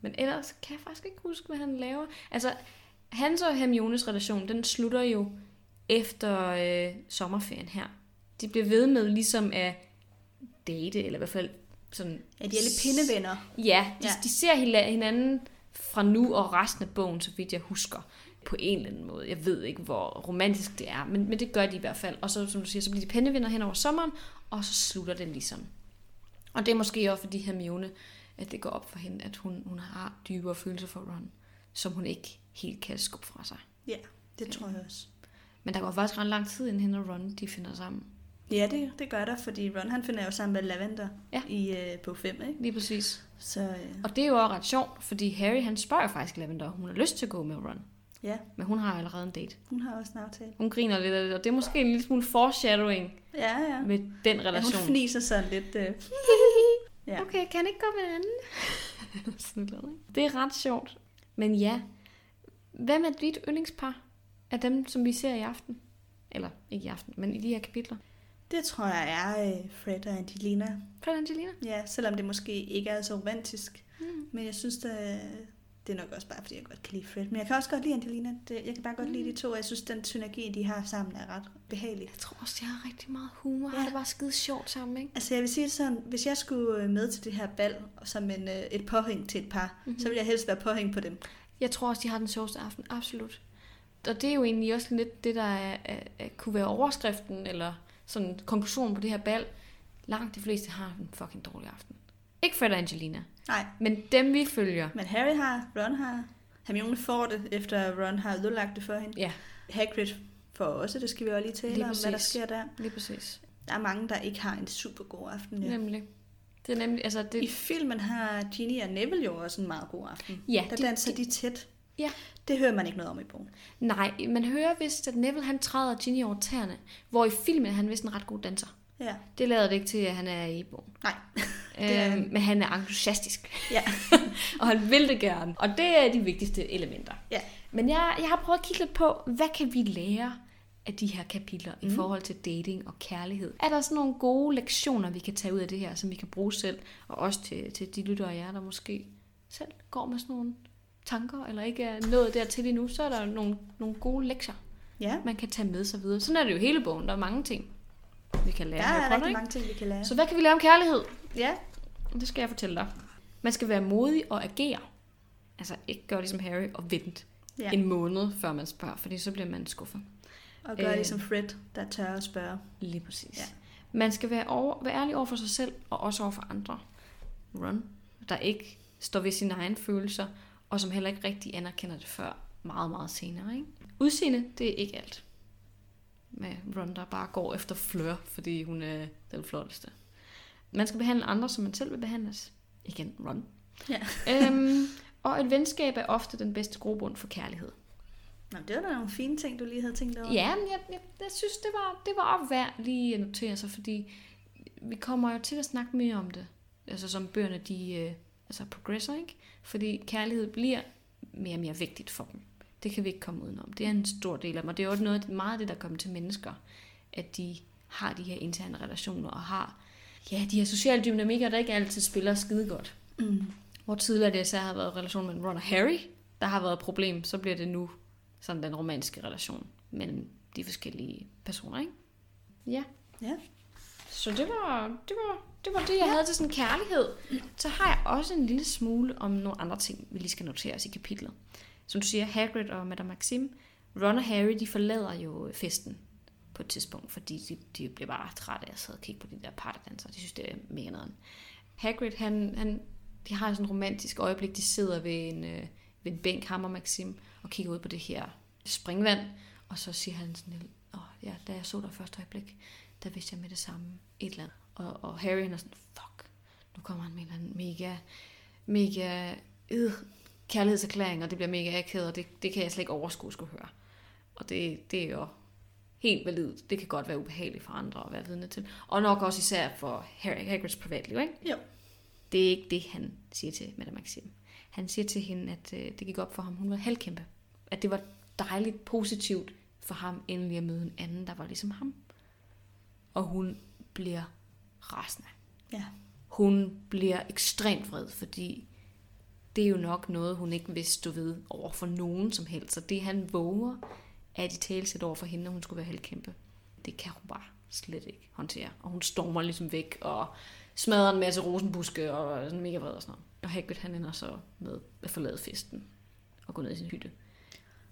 Men ellers kan jeg faktisk ikke huske, hvad han laver. Altså, hans og Hermiones relation, den slutter jo efter øh, sommerferien her. De bliver ved med ligesom at date, eller i hvert fald sådan... ja de er lidt pindevenner. Ja, de, ja. De ser hinanden fra nu og resten af bogen, så vidt jeg husker, på en eller anden måde. Jeg ved ikke, hvor romantisk det er, men, men det gør de i hvert fald. Og så, som du siger, så bliver de pennevenner hen over sommeren, og så slutter den ligesom. Og det er måske også fordi Hermione, at det går op for hende, at hun, hun har dybere følelser for Ron, som hun ikke helt kan skubbe fra sig. Ja, det tror jeg også. Men der går faktisk ret lang tid, inden hende og Ron de finder sammen. Ja, det, det gør der, fordi Ron han finder jo sammen med Lavender Ja. i øh, på 5, ikke? Lige præcis. Så øh, Og det er jo også ret sjovt, fordi Harry han spørger faktisk Lavender, hun har lyst til at gå med Ron. ja, Men hun har allerede en date. hun har også en aftale. Hun griner lidt af det, og det er måske en lille smule foreshadowing Ja, ja. med den ja relation. hun fniser sådan lidt. Øh. Ja. Okay, kan ikke gå med en anden? Sådan noget, ikke? det er ret sjovt. Men ja, hvem er dit yndlingspar af dem, som vi ser i aften? Eller ikke i aften, men i de her kapitler. Det tror jeg er øh, Fred og Angelina. Fred og Angelina? Ja, selvom det måske ikke er så romantisk. Mm. Men jeg synes, det, det er nok også bare, fordi jeg godt kan lide Fred. Men jeg kan også godt lide Angelina. Det, jeg kan bare godt lide de to, og jeg synes, den synergi, de har sammen, er ret behagelig. Jeg tror også, de har rigtig meget humor. Ja. Har det bare skide sjovt sammen, ikke? Altså jeg vil sige det sådan, hvis jeg skulle øh, med til det her bal, som en, øh, et påhæng til et par, Mhm. mm-hmm. så ville jeg helst være påhæng på dem. Jeg tror også, de har den sjoveste aften. Absolut. Og det er jo egentlig også lidt det, der er, er, er, kunne være overskriften, eller sådan konklusionen på det her bal. Langt de fleste har en fucking dårlig aften. Ikke Fred og Angelina, Nej, men dem vi følger. men Harry har, Ron har, Hermione får det, efter Ron har ødelagt det for hende. Ja, Hagrid får også, det skal vi jo lige tale Lige om, hvad der sker der. lige præcis. Der er mange, der ikke har en super god aften. Ja. Nemlig. Det er nemlig, altså I det, filmen har Ginny og Neville jo også en meget god aften. ja, Der de, danser de, de tæt. Ja. Det hører man ikke noget om i bogen. nej, man hører vist, at Neville han træder Ginny over tæerne, hvor i filmen er han vist en ret god danser. Ja. Det lader det ikke til, at han er i bogen. Nej. Det er Øhm, men han er entusiastisk. Ja. og han vil det gerne. Og det er de vigtigste elementer. Ja. Men jeg, jeg har prøvet at kigge lidt på, hvad kan vi lære af de her kapitler mm. i forhold til dating og kærlighed? Er der sådan nogle gode lektioner, vi kan tage ud af det her, som vi kan bruge selv, og også til, til de lyttere af jer, der måske selv går med sådan nogle tanker, eller ikke er nået dertil endnu, så er der nogle, nogle gode lektier, Ja. man kan tage med sig videre. Sådan er det jo hele bogen. Der er mange ting, vi kan lære. Der er rigtig mange ting, vi kan lære. Så hvad kan vi lære om kærlighed? Ja. Det skal jeg fortælle dig. Man skal være modig og agere. Altså ikke gøre ligesom Harry og vente ja. en måned, før man spørger, fordi så bliver man skuffet. Og gøre Øh. ligesom Fred, der tør at spørge. Lige præcis. Ja. Ja. Man skal være, over, være ærlig over for sig selv, og også over for andre. Ron, der ikke står ved sine egne følelser, og som heller ikke rigtig anerkender det før meget, meget senere. Ikke? Udseende, det er ikke alt. Med Ron, der bare går efter Fleur, fordi hun er den flotteste. Man skal behandle andre, som man selv vil behandles. Igen, Ron. Ja. øhm, og et venskab er ofte den bedste grobund for kærlighed. Nå, det var da nogle fine ting, du lige havde tænkt over. Ja, men jeg, jeg, jeg synes, det var, det var værd lige at notere sig, fordi vi kommer jo til at snakke mere om det. Altså som bøgerne, de øh, altså progresser, ikke? Fordi kærlighed bliver mere og mere vigtigt for dem. Det kan vi ikke komme udenom. Det er en stor del af og det er jo også noget, meget af det, der kommer til mennesker, at de har de her interne relationer og har ja, de her sociale dynamikker, der ikke altid spiller skide godt. Mm. Hvor tidligere det især har været relation mellem Ron og Harry, der har været et problem, så bliver det nu sådan den romantiske relation mellem de forskellige personer, ikke? Ja. Ja. Så det var det, var, det, var det jeg havde til sådan kærlighed. Så har jeg også en lille smule om nogle andre ting, vi lige skal notere os i kapitlet. Som du siger, Hagrid og Madame Maxime, Ron og Harry, de forlader jo festen på et tidspunkt, fordi de, de bliver bare trætte af at sidde og kigge på de der partydanser. De synes, det er mega noget. Hagrid, han, han, de har sådan en romantisk øjeblik, de sidder ved en, øh, ved en bænk, ham og Maxim, og kigger ud på det her springvand, og så siger han sådan oh, ja, da jeg så dig første øjeblik, der vidste jeg med det samme et eller andet. Og, og Harry han er sådan, fuck, nu kommer han med en eller anden mega, mega øh, kærlighedserklæring, og det bliver mega akavet, og det, det kan jeg slet ikke overskue skulle høre. Og det, det er jo helt valid. Det kan godt være ubehageligt for andre at være vidne til. Og nok også især for Harry Hagrids privatliv, ikke? Jo. Det er ikke det, han siger til Madame Maxim. Han siger til hende, at øh, det gik op for ham, hun var halvkæmpe. At det var dejligt positivt for ham endelig at møde en anden, der var ligesom ham. Og hun bliver rasende. Ja. Hun bliver ekstremt vred, fordi det er jo nok noget, hun ikke vil stå ved over for nogen som helst. Så det han våger, at i talesæt over for hende, når hun skulle være halvkæmpe, det kan hun bare slet ikke håndtere. Og hun stormer ligesom væk og smadrer en masse rosenbuske og er sådan mega vred og sådan noget. Og Hagrid han ender så med at forlade festen og gå ned i sin hytte.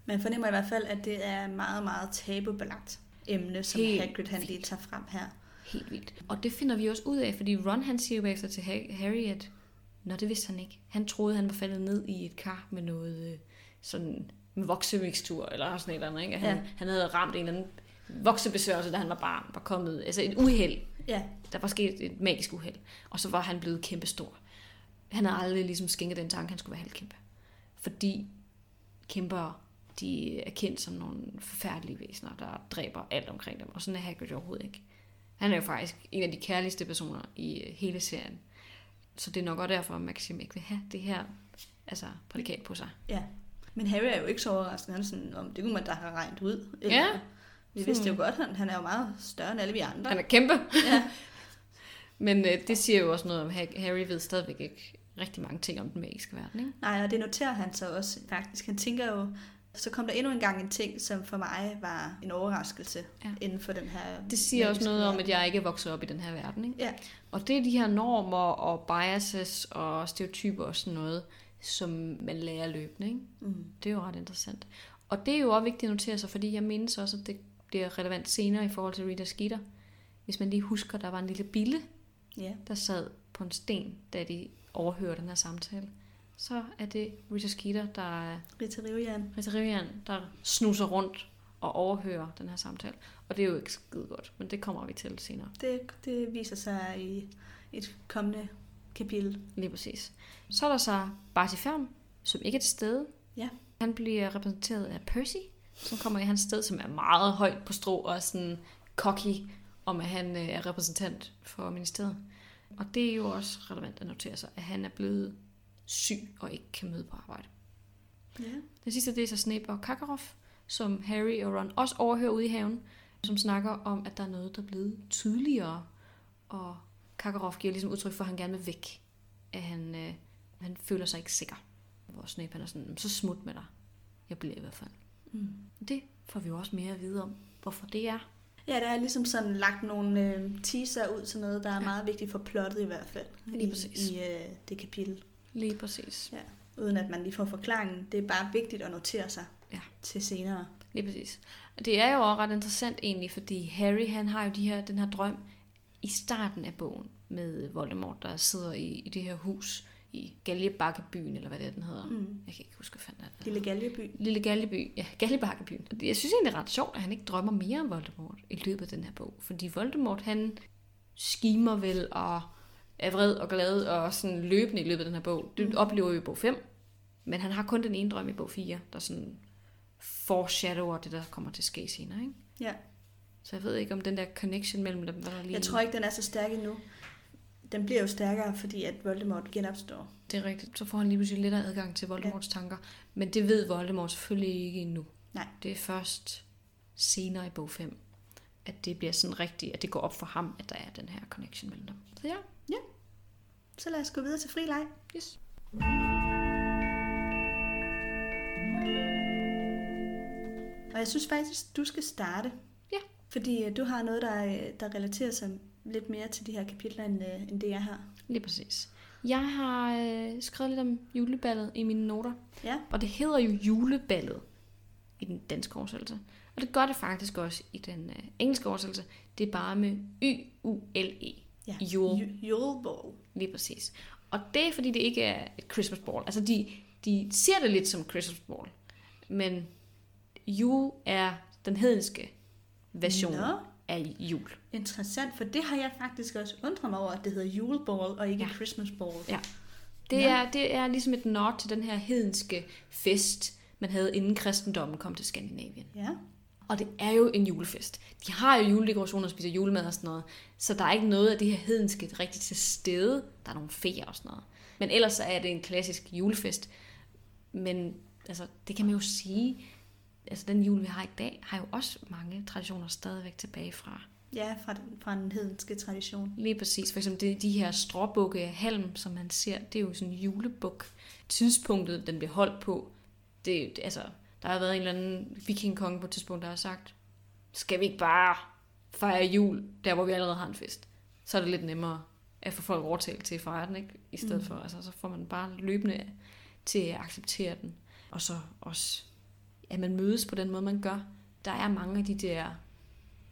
Man fornemmer i hvert fald, at det er meget, meget tabubelagt emne, som Helt Hagrid han lige tager frem her. Helt vildt. Og det finder vi også ud af, fordi Ron han siger jo bagefter til Ha- Harry, at Nå, det vidste han ikke. Han troede, han var faldet ned i et kar med noget øh, sådan med voksemixtur, eller sådan et eller andet. Ikke? At Han, Ja. han havde ramt en eller anden voksebesvørgelse, da han var barn, var kommet, altså et uheld. Ja, Der var sket et magisk uheld. Og så var han blevet kæmpestor. Han havde aldrig ligesom skænket den tanke, at han skulle være halvkæmpe. Fordi kæmper, de er kendt som nogle forfærdelige væsener, der dræber alt omkring dem. Og sådan er Hagrid overhovedet ikke. Han er jo faktisk en af de kærligste personer i øh, hele serien. Så det er nok også derfor, at Maxim ikke vil have det her altså, prædikat på sig. ja. Men Harry er jo ikke så overraskende. Han er sådan, om det kunne man da have regnet ud. Ja. Vi vidste jo godt, han, han er jo meget større end alle vi andre. Han er kæmpe. Ja. Men øh, det siger jo også noget om, at Harry ved stadigvæk ikke rigtig mange ting om den magiske verden. Ikke? Nej, og det noterer han så også faktisk. Han tænker jo, så kom der endnu en gang en ting, som for mig var en overraskelse Ja. inden for den her Det siger også noget om, verden. at jeg ikke er vokset op i den her verden. Ikke? Ja, Og det er de her normer og biases og stereotyper og sådan noget, som man lærer løbende. Ikke? mm. Det er jo ret interessant. Og det er jo også vigtigt at notere sig, fordi jeg mindes også, at det bliver relevant senere i forhold til Rita Skeeter. Hvis man lige husker, der var en lille bille, ja. der sad på en sten, da de overhørte den her samtale. Så er det Rita Skeeter, der er Rita Rivian. Rita Rivian, der snuser rundt og overhører den her samtale. Og det er jo ikke skide godt, men det kommer vi til senere. Det, det viser sig i et kommende kapitel. Lige præcis. Så er der så Barty Fern, som ikke er til stede. Ja. Han bliver repræsenteret af Percy, som kommer i hans sted, som er meget højt på strå og sådan cocky om, at han øh, er repræsentant for ministeriet. Og det er jo også relevant at notere sig, at han er blevet syg og ikke kan møde på arbejde. Ja. Den sidste, det er så Snape og Karkaroff, som Harry og Ron også overhører ude i haven, som snakker om, at der er noget, der er blevet tydeligere. Og Karkaroff giver ligesom udtryk for, at han gerne vil væk. At han, øh, han føler sig ikke sikker. Hvor Snape han er sådan, så smut med dig. Jeg bliver i hvert fald. Mm. Det får vi jo også mere at vide om, hvorfor det er. Ja, der er ligesom sådan lagt nogle øh, teaser ud til noget, der er meget vigtigt for plottet i hvert fald. Lige i, præcis. I øh, det kapitel. Lige præcis. Ja. Uden at man lige får forklaringen. Det er bare vigtigt at notere sig Ja. til senere. Lige præcis. Og det er jo også ret interessant egentlig, fordi Harry han har jo de her, den her drøm i starten af bogen med Voldemort, der sidder i, i det her hus i Galjebakkebyen, eller hvad det er, den hedder. Mm. Jeg kan ikke huske, hvad fanden det. Lille Galjeby. Lille Galjeby. Ja, Galjebakkebyen. Jeg synes egentlig, det er ret sjovt, at han ikke drømmer mere om Voldemort i løbet af den her bog. Fordi Voldemort, han skimer vel og er vred og glad og sådan løbende i løbet af den her bog. Det Mm. oplever vi i bog 5. Men han har kun den ene drøm i bog 4, der sådan foreshadower det, der kommer til at ske senere. Ikke? Ja. Så jeg ved ikke, om den der connection mellem dem, hvad der lige... Jeg tror ikke, den er så stærk endnu. Den bliver jo stærkere, fordi at Voldemort genopstår. Det er rigtigt. Så får han lige pludselig lettere adgang til Voldemorts ja. tanker. Men det ved Voldemort selvfølgelig ikke endnu. Nej. Det er først senere i bog 5, at det bliver sådan rigtigt, at det går op for ham, at der er den her connection mellem dem. Så ja, Så lad os gå videre til fri leg. yes. Og jeg synes faktisk, du skal starte. Ja. Fordi øh, du har noget, der, øh, der relaterer sig lidt mere til de her kapitler, end, øh, end det jeg har. Lige præcis. Jeg har øh, skrevet lidt om juleballet i mine noter. Ja. Og det hedder jo juleballet i den danske oversættelse. Og det gør det faktisk også i den øh, engelske oversættelse. Det er bare med Y-U-L-E. Ja. Yule. Ju- Yule Ball. Lige præcis. Og det er, fordi det ikke er et Christmas ball. Altså, de, de ser det lidt som Christmas ball. Men jul er den hedenske version Nå. Af jul. Interessant, for det har jeg faktisk også undret mig over, at det hedder Yule Ball og ikke Ja. ja. Christmas Ball. Ja. Det, Nå. er, det er ligesom et nod til den her hedenske fest, man havde inden kristendommen kom til Skandinavien. ja. Og det er jo en julefest. De har jo juledekorationer og spiser julemad og sådan noget. Så der er ikke noget af det her hedenske rigtigt til stede. Der er nogle feer og sådan noget. Men ellers så er det en klassisk julefest. Men altså, det kan man jo sige. Altså den jul, vi har i dag, har jo også mange traditioner stadigvæk tilbage fra. Ja, fra, den- fra den hedenske tradition. Lige præcis. For eksempel det, de her stråbukke halm, som man ser, det er jo sådan en julebuk. Tidspunktet, den bliver holdt på, det, det altså, der har været en eller anden vikingkonge på et tidspunkt, der har sagt, skal vi ikke bare fejre jul, der hvor vi allerede har en fest? Så er det lidt nemmere at få folk overtalt til at fejre den, ikke? I stedet mm. for, altså, så får man bare løbende til at acceptere den. Og så også, at man mødes på den måde, man gør. Der er mange af de der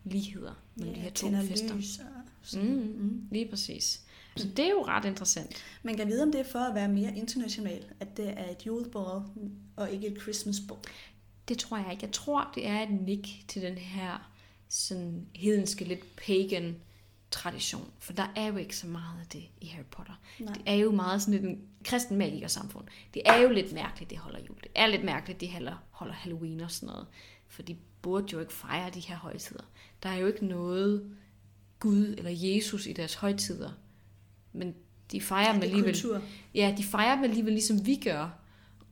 ligheder mellem de her to fester. lys og. Mm, Mm. lige præcis. Så det er jo ret interessant. Man kan vide, om det er for at være mere international, at det er et juleball og ikke et Christmas ball. Det tror jeg ikke. Jeg tror, det er et nik til den her sådan hedenske, lidt pagan tradition. For der er jo ikke så meget af det i Harry Potter. Nej. Det er jo meget sådan lidt en kristen magiker samfund. Det er jo lidt mærkeligt, det holder jul. Det er lidt mærkeligt, det holder, holder Halloween og sådan noget. For de burde jo ikke fejre de her højtider. Der er jo ikke noget Gud eller Jesus i deres højtider. Men de fejrer Ja, dem alligevel. kultur. Ja, de fejrer dem alligevel ligesom vi gør.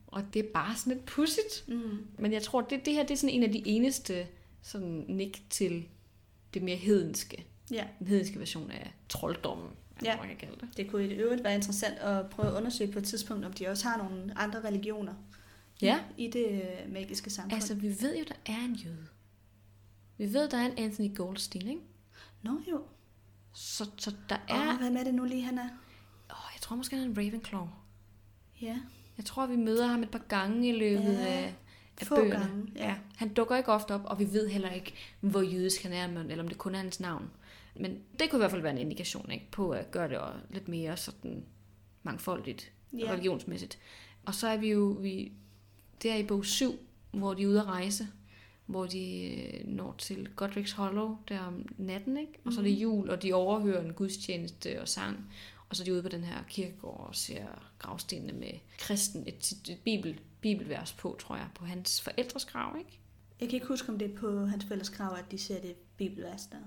Og det er bare sådan lidt pudsigt. Mm. Men jeg tror, det, det her det er sådan en af de eneste sådan nik til det mere hedenske. Ja, Den hedenske version af trolddommen, Ja. kan kalde det. det kunne i øvrigt være interessant at prøve at undersøge på et tidspunkt, om de også har nogle andre religioner Ja. i det øh, magiske samfund. Altså, vi ved jo, der er en jøde. Vi ved, der er en Anthony Goldstein, ikke? Nå jo. Så, så der er... Og hvem er det nu lige, han er? Åh, jeg tror måske, han er en Ravenclaw. Ja, Jeg tror, vi møder ham et par gange i løbet Ja, af, af få bøgerne. gange, ja. Ja. Han dukker ikke ofte op, og vi ved heller ikke, hvor jødisk han er, eller om det kun er hans navn. Men det kunne i hvert fald være en indikation ikke, på at gøre det lidt mere sådan mangfoldigt, ja. religionsmæssigt. Og så er vi jo vi, der i bog 7, hvor de er ude at rejse, hvor de øh, når til Godric's Hollow der om natten, ikke? og så er det jul, og de overhører en gudstjeneste og sang, og så er de ude på den her kirkegård og ser gravstenene med kristen, et, et, et bibel, bibelvers på, tror jeg, på hans forældres grav, ikke? Jeg kan ikke huske, om det er på hans fælles krav, at de ser det bibelvers der.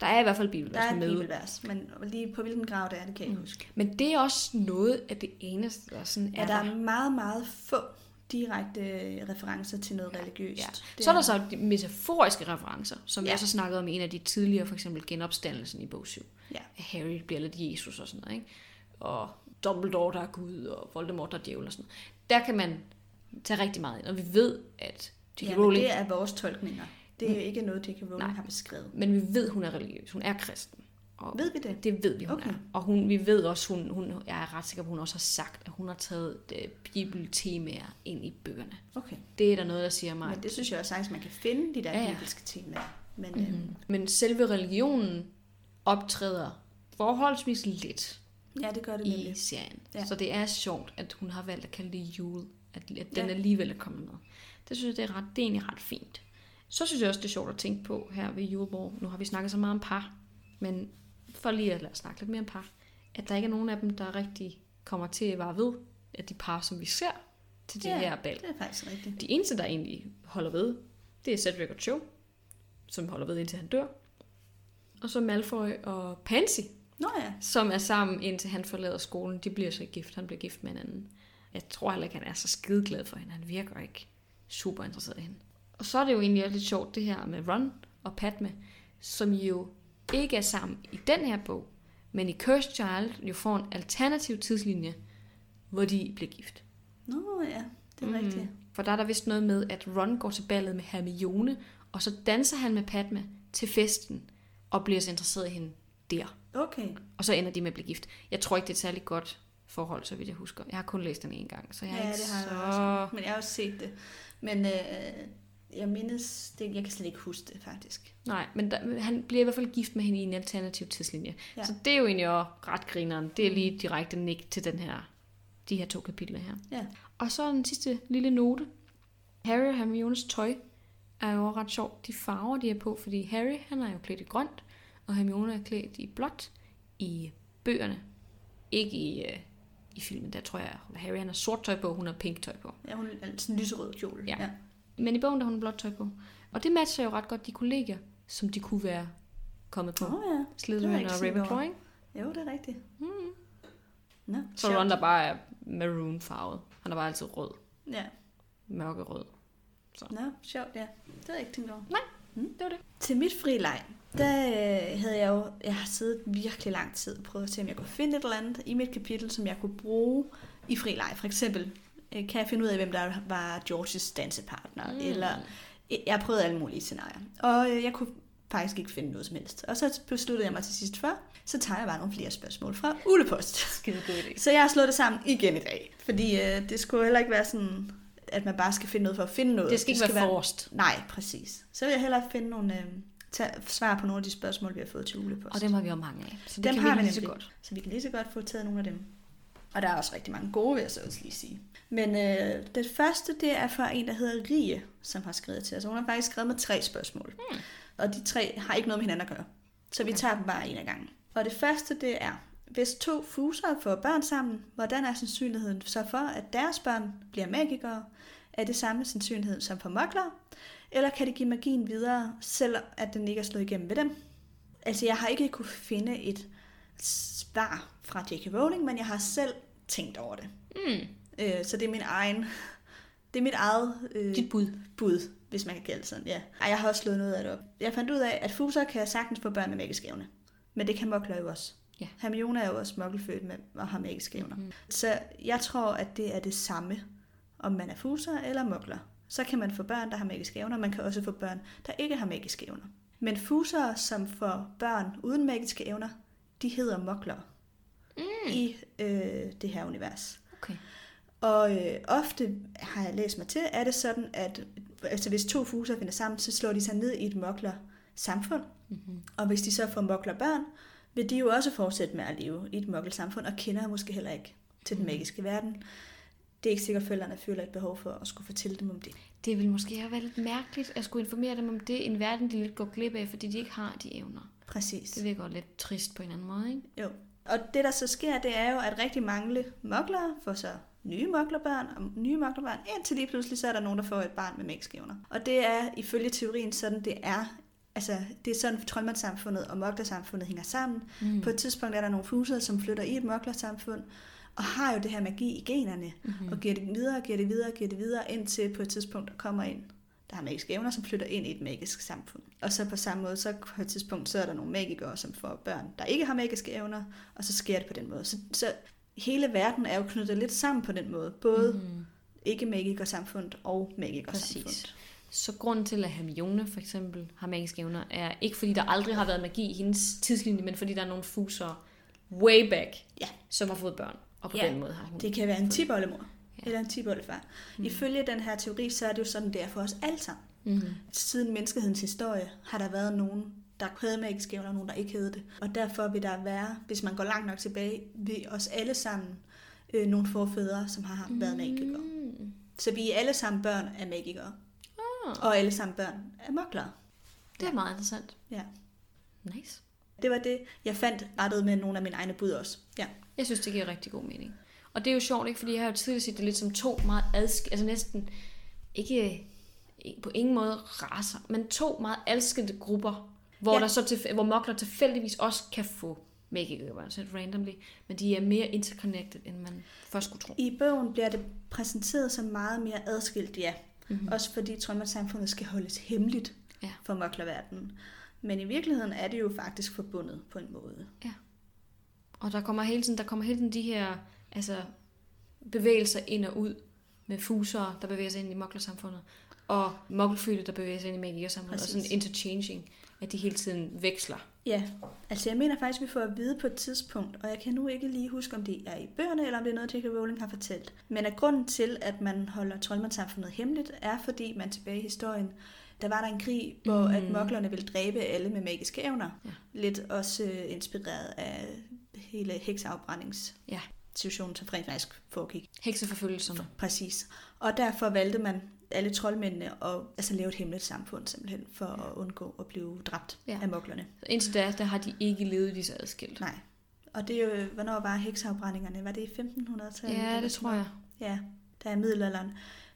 Der er i hvert fald Der bibelvers er et med. bibelvers, men lige på hvilken grav det er, det kan jeg ikke huske. Men det er også noget af det eneste, der sådan Ja, er der der. er meget, meget få direkte referencer til noget religiøst. Ja. Det Så er der så de metaforiske referencer, som ja. Ja. jeg så snakkede om i en af de tidligere, for eksempel genopstandelsen i bog 7. Ja. Harry bliver lidt Jesus og sådan noget, ikke? Og Dumbledore, der er Gud, og Voldemort, der er djævel og sådan noget. Der kan man tage rigtig meget ind, og vi ved, at J.K. Ja, Rowling, det er vores tolkninger. Det er jo ikke noget, J.K. Rowling Nej. har beskrevet. men vi ved, hun er religiøs. Hun er kristen. Og Ved vi det? Det ved vi, hun Okay. er. Og hun, vi ved også, hun, hun, jeg er ret sikker på, hun også har sagt, at hun har taget øh, bibeltemaer ind i bøgerne. Okay. Det er der noget, der siger mig. Men det synes jeg også sagtens, man kan finde de der Ja, ja, bibelske temaer. Men Mm-hmm. mm-hmm. Men selve religionen optræder forholdsvis lidt ja, det gør det i nemlig. serien. Ja. Så det er sjovt, at hun har valgt at kalde det jul. At, at den Ja. alligevel er kommet med. Det synes jeg, det er, ret, det er egentlig ret fint. Så synes jeg også, det er sjovt at tænke på her ved Juleborg. Nu har vi snakket så meget om par, men for lige at lade os snakke lidt mere om par, at der ikke er nogen af dem, der rigtig kommer til at være ved, at de par, som vi ser til det Ja. her bal. Det er faktisk rigtigt. De eneste, der egentlig holder ved, det er Cedric og Cho, som holder ved indtil han dør. Og så Malfoy og Pansy, Nå ja. som er sammen indtil han forlader skolen. De bliver så gift. Han bliver gift med en anden. Jeg tror heller ikke, han er så skideglad for hende. Han virker ikke super interesseret i hende. Og så er det jo egentlig også lidt sjovt det her med Ron og Padme, som jo ikke er sammen i den her bog, men i Cursed Child jo får en alternativ tidslinje, hvor de bliver gift. Nå ja, det er mm. rigtigt. For der er der vist noget med, at Ron går til ballet med Hermione, og så danser han med Padme til festen, og bliver så interesseret i hende der. Okay. Og så ender de med at blive gift. Jeg tror ikke, det er et særligt godt forhold, så vidt jeg husker. Jeg har kun læst den en gang, så jeg er Ja, ikke det har så... jeg også. Men jeg har også set det. Men øh, jeg mindes, det, jeg kan slet ikke huske det faktisk. Nej, men der, han bliver i hvert fald gift med hende i en alternativ tidslinje. Ja. Så det er jo egentlig også ret grineren. Det er lige direkte nik til den her, de her to kapitler her. Ja. Og så den sidste lille note. Harry og Hermiones tøj er jo ret sjovt. De farver, de er på, fordi Harry han er jo klædt i grønt, og Hermione er klædt i blåt i bøgerne. Ikke i, øh, i filmen, der tror jeg, Harry han har sort tøj på, hun har pink tøj på. Ja, hun er sådan en lyserød kjole. Ja. Men i bogen der har hun blåt tøj på. Og det matcher jo ret godt de kolleger, som de kunne være kommet på. Åh oh, ja. Har Slytherin og Ravenclaw, ikke? Jo, det er rigtigt. Mm. Nå, Så. Ron der bare er maroon farvet. Han er bare altid rød. Ja. Mørkerød. Nå, sjovt, ja. Det havde jeg ikke tænkt over. Det var det. Til mit frileg, der øh, havde jeg jo, jeg har siddet virkelig lang tid og prøvet at se, om jeg kunne finde et eller andet i mit kapitel, som jeg kunne bruge i frileg. For eksempel, øh, kan jeg finde ud af, hvem der var Georges dansepartner, mm. eller jeg har prøvet alle mulige scenarier. Og øh, jeg kunne faktisk ikke finde noget som helst. Og så besluttede jeg mig til sidst for, så tager jeg bare nogle flere spørgsmål fra Ulepost. Skide god idé. Så jeg har slået det sammen igen i dag. Fordi øh, det skulle heller ikke være sådan, at man bare skal finde noget for at finde noget. Det skal ikke være forrest. Nej, præcis. Så vil jeg hellere finde nogle øh, tage, svar på nogle af de spørgsmål, vi har fået til Ulepost. Og dem har vi jo mange af. Så det dem kan har vi vi lige så godt. Så vi kan lige så godt få taget nogle af dem. Og der er også rigtig mange gode, vil jeg så også lige sige. Men øh, det første, det er fra en, der hedder Rie, som har skrevet til os. Hun har faktisk skrevet med tre spørgsmål. Hmm. Og de tre har ikke noget med hinanden at gøre. Så vi Okay. tager dem bare en af gangen. Og det første, det er, hvis to fuser får børn sammen, hvordan er sandsynligheden så for, at deres børn bliver magikere? Er det samme sandsynlighed som for mokler? Eller kan det give magien videre, selvom at den ikke er slået igennem ved dem? Altså, jeg har ikke kunne finde et svar fra J.K. Rowling, men jeg har selv tænkt over det. Mm. Øh, så det er min egen... Det er mit eget øh, Dit bud. bud, hvis man kan kalde det sådan, ja. Ej, jeg har også slået noget af det op. Jeg fandt ud af, at fuser kan sagtens få børn med magiske evner. Men det kan mokler jo også. Ja. Hermione er jo også mokkelfødt med og har magiske evner. Mm. Så jeg tror, at det er det samme, om man er fuser eller mokler. Så kan man få børn, der har magiske evner. Man kan også få børn, der ikke har magiske evner. Men fusere, som får børn uden magiske evner, de hedder mokler Mm. i øh, det her univers. Okay. Og øh, ofte har jeg læst mig til, er det sådan, at altså, hvis to fuser finder sammen, så slår de sig ned i et mokler samfund. Mm-hmm. Og hvis de så får mokler børn, vil de jo også fortsætte med at leve i et mokler samfund, og kender måske heller ikke til den magiske verden. Det er ikke sikkert, at forældrene føler et behov for at skulle fortælle dem om det. Det ville måske have været lidt mærkeligt at skulle informere dem om det, en verden, de lidt går glip af, fordi de ikke har de evner. Præcis. Det virker lidt trist på en anden måde, ikke? Jo. Og det, der så sker, det er jo, at rigtig mange mokler får så nye moklerbørn og nye moklerbørn, indtil lige pludselig så er der nogen, der får et barn med magiske Og det er ifølge teorien sådan, det er. Altså, det er sådan, troldmandssamfundet og moklersamfundet hænger sammen. Mm. På et tidspunkt er der nogle fuser, som flytter i et moklersamfund, og har jo det her magi i generne, Mm-hmm. og giver det videre, giver det videre, giver det videre, indtil på et tidspunkt der kommer en, der har magiske evner, som flytter ind i et magisk samfund. Og så på samme måde, så på et tidspunkt, så er der nogle magikere, som får børn, der ikke har magiske evner, og så sker det på den måde. Så, så hele verden er jo knyttet lidt sammen på den måde. Både mm. Mm-hmm. ikke-magikersamfundet og magikersamfundet. Præcis. Så grunden til, at Hermione for eksempel har magiske evner, er ikke fordi, der aldrig har været magi i hendes tidslinje, men fordi der er nogle fuser way back, Ja. som har fået børn. Og på Ja, den måde har hun... Det kan være en tiboldemor Ja. eller en tiboldefar. Mm. Ifølge den her teori, så er det jo sådan, det er for os alle sammen. Mm-hmm. Siden menneskehedens historie har der været nogen, der havde magiske evner, og nogen, der ikke havde det. Og derfor vil der være, hvis man går langt nok tilbage, vil os alle sammen øh, nogle forfædre, som har har været magikere. Mm. Så vi er alle sammen børn af magikere. Ah, Og alle sammen børn af moklere. det er meget interessant. Ja. Nice. Det var det, jeg fandt rettet med nogle af mine egne bud også. Ja. Jeg synes, det giver rigtig god mening. Og det er jo sjovt, ikke? Fordi jeg har jo tidligere set det lidt som to meget adskilte, altså næsten ikke, ikke på ingen måde raser, men to meget adskilte grupper, hvor, Ja. der så til, hvor mokler tilfældigvis også kan få magikere, altså randomly, men de er mere interconnected, end man først skulle tro. I bogen bliver det præsenteret som meget mere adskilt, ja. Mm-hmm. Også fordi troldmandssamfundet skal holdes hemmeligt Ja. for moklerverdenen. Men i virkeligheden er det jo faktisk forbundet på en måde. Og der kommer hele tiden, der kommer hele tiden de her altså, bevægelser ind og ud med fuser, der bevæger sig ind i moklersamfundet, og mokkelfødte, der bevæger sig ind i magikersamfundet, og sådan interchanging, at de hele tiden veksler. Ja, altså jeg mener faktisk, at vi får at vide på et tidspunkt, og jeg kan nu ikke lige huske, om det er i bøgerne, eller om det er noget, J.K. Rowling har fortalt. Men at grunden til, at man holder troldmandssamfundet hemmeligt, er fordi man tilbage i historien, der var der en krig, hvor mm. at moklerne ville dræbe alle med magiske evner. Ja. Lidt også øh, inspireret af hele heksafbrændings Ja. situationen, som rent faktisk foregik. Hekseforfølgelserne. Præcis. Og derfor valgte man alle troldmændene at altså, lave et hemmeligt samfund simpelthen, for at undgå at blive dræbt Ja. ja. af moklerne. Så indtil da, der har de ikke levet lige så adskilt. Nej. Og det er jo, hvornår var heksafbrændingerne? Var det i 1500-tallet? Ja, det tror jeg. Ja, der er middelalderen.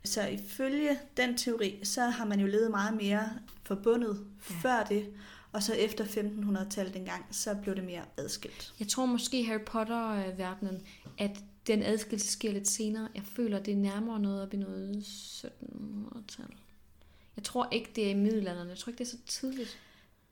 Så ifølge den teori, så har man jo levet meget mere forbundet Ja. ja. før det, og så efter 1500-tallet engang, så blev det mere adskilt. Jeg tror måske i Harry Potter-verdenen, at den adskillelse sker lidt senere. Jeg føler, det er nærmere noget op i noget 1700-tal. Jeg tror ikke, det er i middelalderen. Jeg tror ikke, det er så tidligt.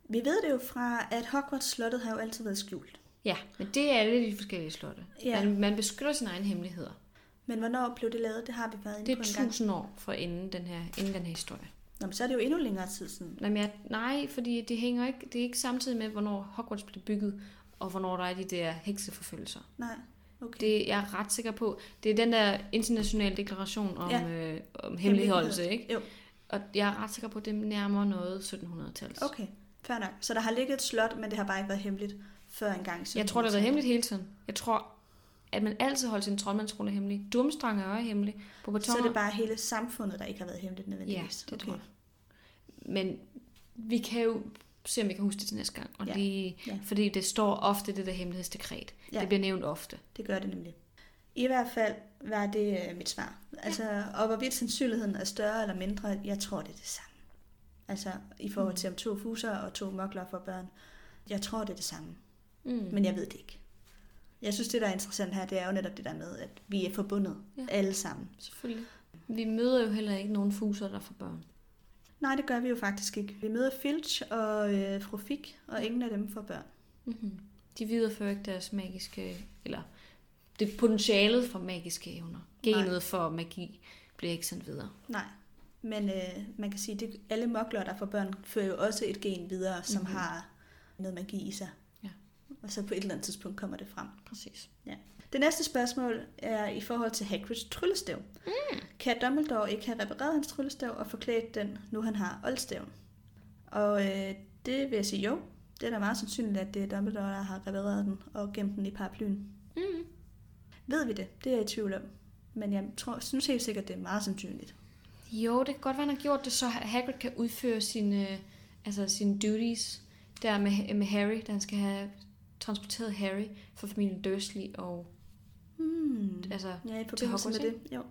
Vi ved det jo fra, at Hogwarts-slottet har jo altid været skjult. Ja, men det er alle de forskellige slotte. Ja. Man, man beskytter sine egne hemmeligheder. Men hvornår blev det lavet, det har vi været inde Det på er en gang. tusind år for inden den her, inden den her historie. Nå, men så er det jo endnu længere tid siden. Nej, men jeg, nej, fordi det hænger ikke, det er ikke samtidig med, hvornår Hogwarts blev bygget, og hvornår der er de der hekseforfølgelser. Nej, okay. Det jeg er ret sikker på. Det er den der internationale deklaration om, Ja. øh, om hemmeligholdelse, ikke? Jo, Og jeg er ret sikker på, at det er nærmere noget 1700-tals. okay. Fair nok. Så der har ligget et slot, men det har bare ikke været hemmeligt før engang. Jeg tror, det har været hemmeligt hele tiden. Jeg tror, at man altid holdt sin troldmandsrone hemmelig. Dumstrang er også hemmelig. På Så er det bare hele samfundet, der ikke har været hemmeligt Ja, nødvendigvis. det tror jeg. Men vi kan jo se, om vi kan huske det til næste gang. Og Ja. lige, Ja. Fordi det står ofte, det der hemmelighedsdekret. Ja. Det bliver nævnt ofte. Det gør det nemlig. I hvert fald var det øh, mit svar. Altså, og hvorvidt sandsynligheden er større eller mindre, jeg tror, det er det samme. Altså, i forhold til om to fuser og to mokler for børn. Jeg tror, det er det samme. Mm. Men jeg ved det ikke. Jeg synes, det der er interessant her, det er jo netop det der med, at vi er forbundet Ja. ja. alle sammen. Selvfølgelig. Vi møder jo heller ikke nogen fuser, der får børn. Nej, det gør vi jo faktisk ikke. Vi møder Filch og øh, fru Fik, og ingen af dem får børn. Mm-hmm. De viderefører ikke deres magiske, eller det potentialet for magiske evner. Genet Nej. for magi bliver ikke sendt videre. Nej. Men øh, man kan sige, at alle mokler, der får børn, fører jo også et gen videre, som Mhm. mm-hmm. har noget magi i sig. Ja. Og så på et eller andet tidspunkt kommer det frem. Præcis. Det næste spørgsmål er i forhold til Hagrids tryllestav. Mm. Kan Dumbledore ikke have repareret hans tryllestav og forklædt den, nu han har oldstaven? Og øh, det vil jeg sige jo. Det er da meget sandsynligt, at det er Dumbledore, der har repareret den og gemt den i paraplyen. Mm. Ved vi det? Det er jeg i tvivl om. Men jeg tror, synes helt sikkert, det er meget sandsynligt. Jo, det kan godt være, han har gjort det, så Hagrid kan udføre sine, altså sine duties der med, med Harry, da han skal have transporteret Harry fra familien Dursley og Hmm. altså, Ja, i forbindelse med det. Jo,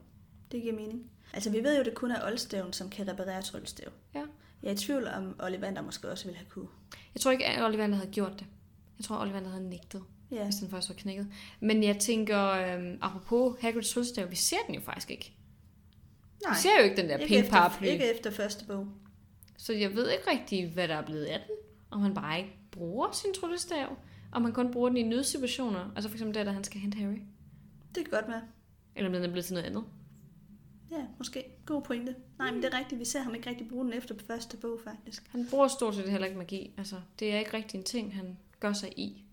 det giver mening. Altså, vi ved jo, det kun er oldstaven, som kan reparere tryllestav. Ja. Jeg er i tvivl om, Ollivander måske også ville have kunne. Jeg tror ikke, at Ollivander havde gjort det. Jeg tror, Ollivander havde nægtet, Ja, hvis den først var knækket. Men jeg tænker, øhm, apropos Hagrids tryllestav, vi ser den jo faktisk ikke. nej. Vi ser jo ikke den der ikke, pink paraply. ikke efter første bog. Så jeg ved ikke rigtig, hvad der er blevet af den. Om han bare ikke bruger sin tryllestav. Om han kun bruger den i nødsituationer. Altså for eksempel der, da han skal hente Harry. Det kan godt være. Eller om den er blevet til noget andet. Ja, måske. God pointe. Nej, men det er rigtigt. Vi ser ham ikke rigtig bruge den efter første bog, faktisk. Han bruger stort set heller ikke magi. Altså, det er ikke rigtig en ting, han gør sig i.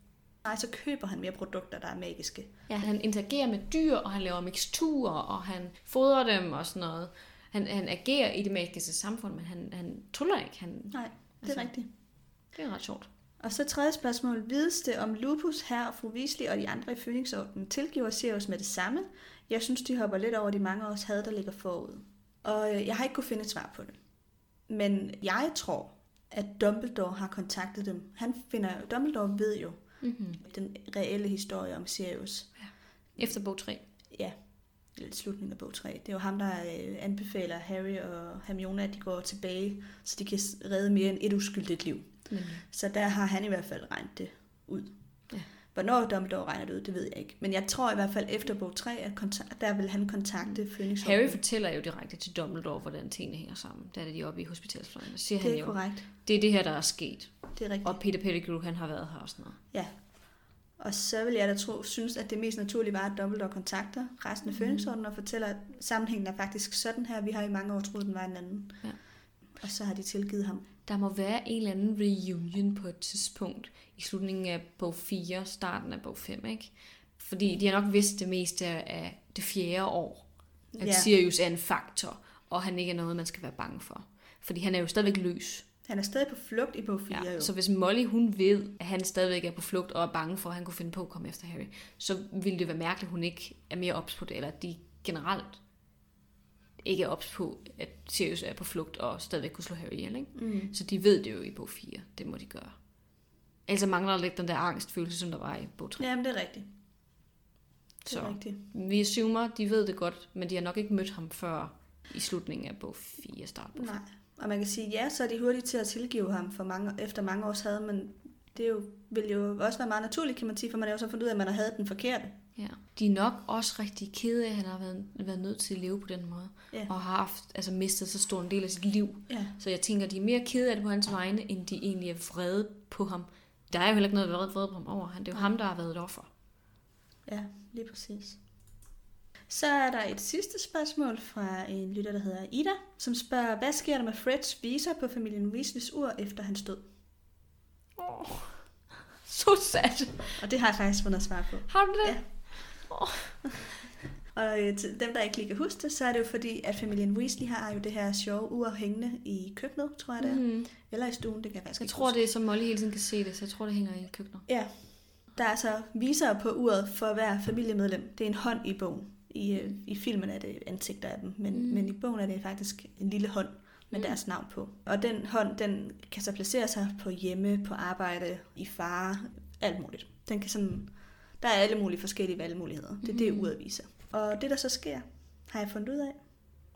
Nej, så køber han mere produkter, der er magiske. Ja, han interagerer med dyr, og han laver miksturer, og han fodrer dem og sådan noget. Han, han agerer i det magiske samfund, men han, han tuller ikke. Han, Nej, det er Altså. rigtigt. det er ret sjovt. Og så tredje spørgsmål. Vides det om Lupus, her og fru Weasley og de andre i Phoenixordenen tilgiver Sirius med det samme? Jeg synes, de hopper lidt over de mange års had, der ligger forud. Og øh, jeg har ikke kunne finde et svar på det. Men jeg tror, at Dumbledore har kontaktet dem. Han finder, Dumbledore ved jo Mm-hmm. den reelle historie om Sirius. Efter bog 3. Ja, slutningen af bog 3. Det er jo ham, der øh, anbefaler Harry og Hermione, at de går tilbage, så de kan redde mere end et uskyldigt liv. Så der har han i hvert fald regnet det ud. Ja. Hvornår Dumbledore regner det ud, det ved jeg ikke. Men jeg tror i hvert fald efter bog 3, at kontak- der vil han kontakte Phoenix. Harry fortæller jo direkte til Dumbledore, hvordan tingene hænger sammen. Der er de oppe i hospitalsfløjen. Der siger Det han er jo, korrekt. det er det her, der er sket. Det er rigtigt. Og Peter Pettigrew, han har været her og sådan noget. Ja. Og så vil jeg da tro, synes, at det mest naturlige var, at Dumbledore kontakter resten af Mhm. Phoenixordenen og fortæller, at sammenhængen er faktisk sådan her. Vi har i mange år troet, den var en anden. Ja. Og så har de tilgivet ham. Der må være en eller anden reunion på et tidspunkt i slutningen af bog 4, starten af bog 5, ikke? Fordi de har nok vidst det meste af det fjerde år, at Ja. Sirius er en faktor, og han ikke er noget, man skal være bange for. Fordi han er jo stadigvæk løs. Han er stadig på flugt i bog 4 Ja, jo. så hvis Molly hun ved, at han stadigvæk er på flugt og er bange for, at han kunne finde på at komme efter Harry, så ville det være mærkeligt, at hun ikke er mere ops på det, eller at de generelt ikke er ops på, at Sirius er på flugt og stadigvæk kunne slå Harry ihjel. Ikke? Mm. Så de ved det jo i bog 4. Det må de gøre. Altså mangler der lidt den der angstfølelse, som der var i bog 3. Jamen, det er rigtigt. Det er Så rigtigt. vi assumer, de ved det godt, men de har nok ikke mødt ham før i slutningen af bog 4 start på. Nej. Og man kan sige, ja, så er de hurtige til at tilgive ham for mange, efter mange års had, men det jo, vil jo også være meget naturligt, kan man sige, for man har jo så fundet ud af, at man har havde den forkerte. Ja. De er nok også rigtig kede af, at han har været, været nødt til at leve på den måde. Ja. Og har haft, altså mistet så stor en del af sit liv. Ja. Så jeg tænker, de er mere kede af det på hans vegne, end de egentlig er vrede på ham. Der er jo heller ikke noget vrede, vrede på ham over. Han, det er jo ham, der har været et offer. Ja, lige præcis. Så er der et sidste spørgsmål fra en lytter, der hedder Ida, som spørger, hvad sker der med Freds visa på familien Weasleys ur efter hans død? Oh. Så sad. Og det har jeg faktisk fundet svar på. Har du det? Ja. Og øh, til dem, der ikke lige kan huske det, så er det jo fordi, at familien Weasley har jo det her sjove ur hængende i køkkenet, tror jeg det er. Mm. Eller i stuen, det kan jeg faktisk Jeg tror, huske. det er, som Molly hele tiden kan se det, så jeg tror, det hænger i køkkenet. Ja. Der er altså viser på uret for hver familiemedlem. Det er en hånd i bogen. I, øh, i filmen er det ansigter af dem, men, mm. men i bogen er det faktisk en lille hånd med Mm. deres navn på. Og den hånd, den kan så placere sig på hjemme, på arbejde, i fare, alt muligt. Den kan sådan, der er alle mulige forskellige valgmuligheder. Det er det, Mhm. uret viser. Og det, der så sker, har jeg fundet ud af.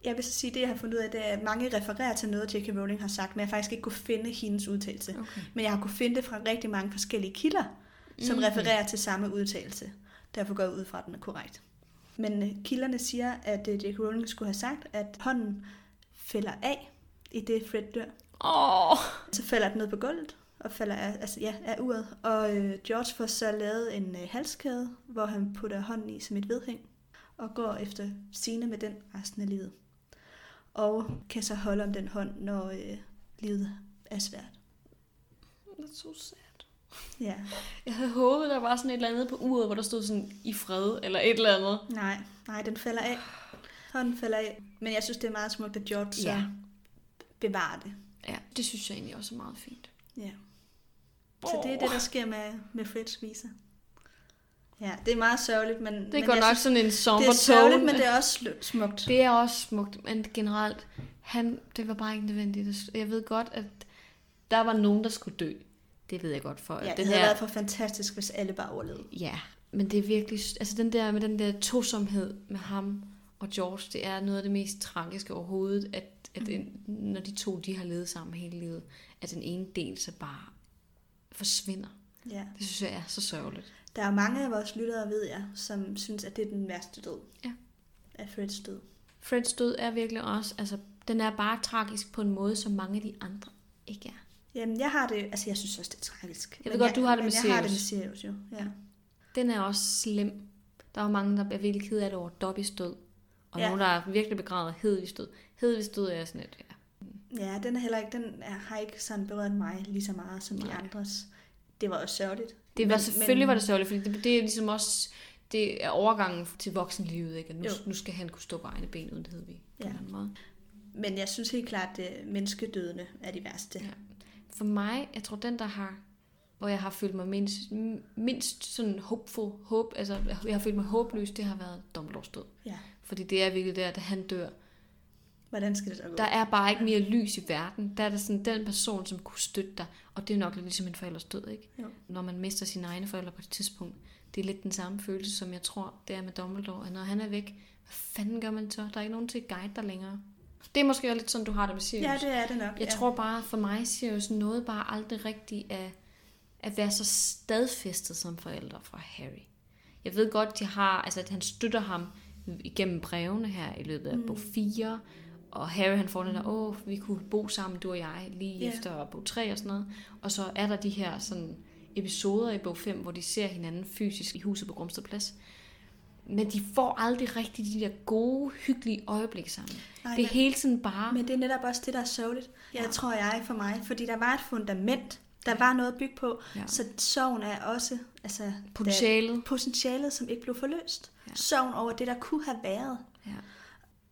Jeg vil så sige, det jeg har fundet ud af, det er, at mange refererer til noget, J.K. Rowling har sagt, men jeg faktisk ikke kunne finde hendes udtalelse. Okay. Men jeg har kunne finde det fra rigtig mange forskellige kilder, som mm. refererer til samme udtalelse. Derfor går jeg ud fra, at den er korrekt. Men øh, kilderne siger, at øh, J.K. Rowling skulle have sagt, at hånden falder af i det Fred dør. Oh. Så falder den ned på gulvet og falder af, altså, ja, af uret. Og øh, George får så lavet en øh, halskæde, hvor han putter hånden i som et vedhæng og går efter sine med den resten af livet. Og kan så holde om den hånd, når øh, livet er svært. det er så sad. Ja. Jeg havde håbet, der var sådan et eller andet på uret, hvor der stod sådan i fred, eller et eller andet. Nej, nej, den falder af. Hånden falder af. Men jeg synes, det er meget smukt, at George så Ja. Bevarer det. Ja, det synes jeg egentlig også er meget fint. Ja. Så det er det, der sker med, med Freds viser. Ja, det er meget sørgeligt, men... Det men går nok synes, sådan en somber Det er sørgeligt, men det er også smukt. Det er også smukt, men generelt, han, det var bare ikke nødvendigt. Jeg ved godt, at der var nogen, der skulle dø. Det ved jeg godt for. Ja, det den havde her, været for fantastisk, hvis alle bare overlevede. Ja, men det er virkelig... Altså den der, med den der tosomhed med ham og George, det er noget af det mest tragiske overhovedet, at, at en, når de to de har levet sammen hele livet, at den ene del så bare forsvinder. Ja. Det synes jeg er så sørgeligt. Der er mange af vores lyttere, ved jeg, som synes, at det er den værste død. Ja. Af Freds død. Freds død er virkelig også... Altså, den er bare tragisk på en måde, som mange af de andre ikke er. Jamen, jeg har det... Altså, jeg synes også, det er tragisk. Jeg ved godt, du har det med jeg har det med Sirius. Sirius, jo. Ja. Den er også slem. Der er jo mange, der er virkelig ked af det over Dobbys død. Og ja. nogen, der er virkelig begravet Hedvigs død. Hedvigs død er sådan et... Ja. Ja, den er heller ikke, den er, har ikke sådan berørt mig lige så meget som de Nej. andres. Det var også sørgeligt. Det var Men- selvfølgelig men- var det sørgeligt, fordi det, det er ligesom også det er overgangen til voksenlivet, ikke? At nu, Jo. nu skal han kunne stå på egne ben uden Hedvig. På Ja. en eller anden måde. Men jeg synes helt klart, at menneskedødene er de værste. Ja. For mig, jeg tror den, der har hvor jeg har følt mig mindst, mindst sådan hopeful, håb, altså jeg har følt mig håbløs, det har været Dumbledores død. Ja. Fordi det er virkelig der, da han dør. Hvordan skal det så gå? Der er bare ikke mere lys i verden. Der er der sådan den person, som kunne støtte dig. Og det er nok lidt ligesom en forældres død, ikke? Jo. Når man mister sine egne forældre på et tidspunkt. Det er lidt den samme følelse, som jeg tror, det er med Dumbledore. At når han er væk, hvad fanden gør man så? Der er ikke nogen til at guide dig længere. Det er måske også lidt sådan, du har det med Sirius. Ja, det er det nok. Jeg ja. tror bare, for mig Sirius noget bare aldrig rigtigt at, at være så stadfæstet som forældre fra Harry. Jeg ved godt, de har, altså, at han støtter ham igennem brevene her i løbet af Mm. bog 4, og Harry han får den der, åh, vi kunne bo sammen, du og jeg, lige Ja. yeah. efter bog 3 og sådan noget. Og så er der de her sådan episoder i bog 5, hvor de ser hinanden fysisk i huset på Grumsted Plads. men de får aldrig rigtig de der gode, hyggelige øjeblikke sammen. Nej, det er men- hele tiden bare... Men det er netop også det, der er sørgeligt. Jeg tror jeg for mig, fordi der var et fundament, der var noget at bygge på, Ja. ja. så sorgen er også altså, Potentialet. Der, potentialet, som ikke blev forløst. Ja. Ja. Sorgen over det, der kunne have været. Ja.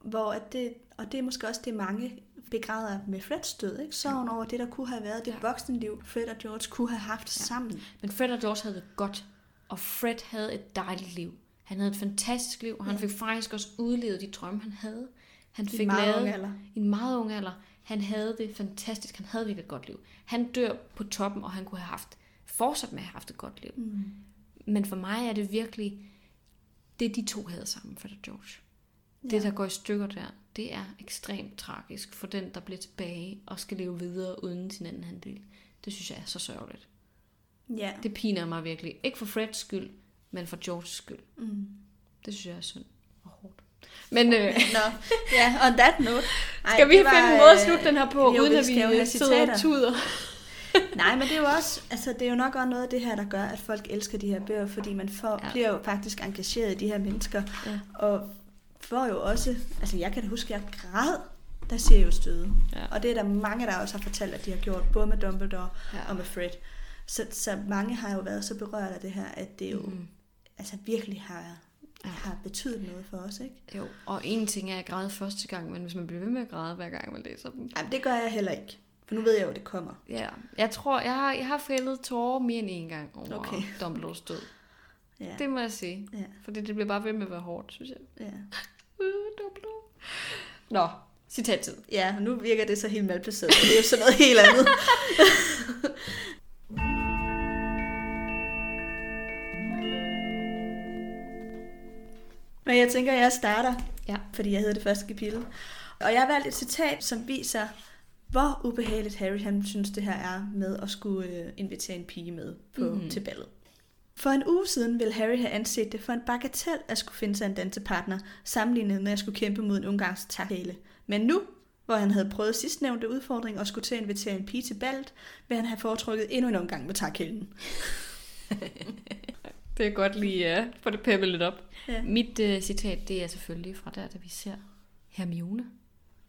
Hvor at det, og det er måske også det, mange begræder med Freds død. Ikke? Sorgen over det, der kunne have været, det Ja. voksenliv, Fred og George kunne have haft ja. sammen. Men Fred og George havde det godt, og Fred havde et dejligt liv. Han havde et fantastisk liv, og han Ja. fik faktisk også udlevet de drømme, han havde. Han I fik meget lavet alder. i en meget ung alder. Han havde det fantastisk. Han havde virkelig et godt liv. Han dør på toppen, og han kunne have haft, fortsat med at have haft et godt liv. Mm. Men for mig er det virkelig, det de to havde sammen, Fred og George. Det, Ja. der går i stykker der, det er ekstremt tragisk for den, der bliver tilbage og skal leve videre uden sin anden halvdel. Det synes jeg er så sørgeligt. Ja. Det piner mig virkelig. Ikke for Freds skyld, men for Georges skyld. Mm. Det synes jeg er synd og hårdt. Men øh, Nå, ja, on that note. Ej, skal vi det var, finde en måde at øh, slutte den her på, jo, uden at vi sidder og tuder? Nej, men det er jo også, altså det er jo nok også noget af det her, der gør, at folk elsker de her bøger, fordi man får, ja. bliver jo faktisk engageret i de her mennesker, Ja. og får jo også, altså jeg kan da huske, at jeg græd, der siger jo støde. Ja. Og det er der mange, der også har fortalt, at de har gjort, både med Dumbledore Ja. og med Fred. Så, så mange har jo været så berørt af det her, at det jo mm. altså virkelig har, Ja. har betydet noget for os, ikke? Jo, og en ting er at græde første gang, men hvis man bliver ved med at græde hver gang, man læser dem. Jamen, det gør jeg heller ikke. For nu ved jeg jo, at det kommer. Ja, jeg tror, jeg har, jeg har fældet tårer mere end en gang over Okay. Dumbledores død. Ja. Det må jeg sige. Ja. Fordi det bliver bare ved med at være hårdt, synes jeg. Ja. Øh. Nå, citattid. ja, og nu virker det så helt malplaceret. Det er jo sådan noget helt andet. Men jeg tænker, at jeg starter, Ja. fordi jeg hedder det første kapitel. Og jeg har valgt et citat, som viser, hvor ubehageligt Harry han synes, det her er med at skulle øh, invitere en pige med på, mm-hmm. til ballet. For en uge siden ville Harry have anset det for en bagatel at skulle finde sig en dansepartner, sammenlignet med at skulle kæmpe mod en ungarsk takhale. Men nu, hvor han havde prøvet sidstnævnte udfordring og skulle til at invitere en pige til ballet, vil han have foretrukket endnu en omgang med takhælen. Det er godt lige uh, få det peppet lidt op. Ja. Mit uh, citat, det er selvfølgelig fra der, da vi ser Hermione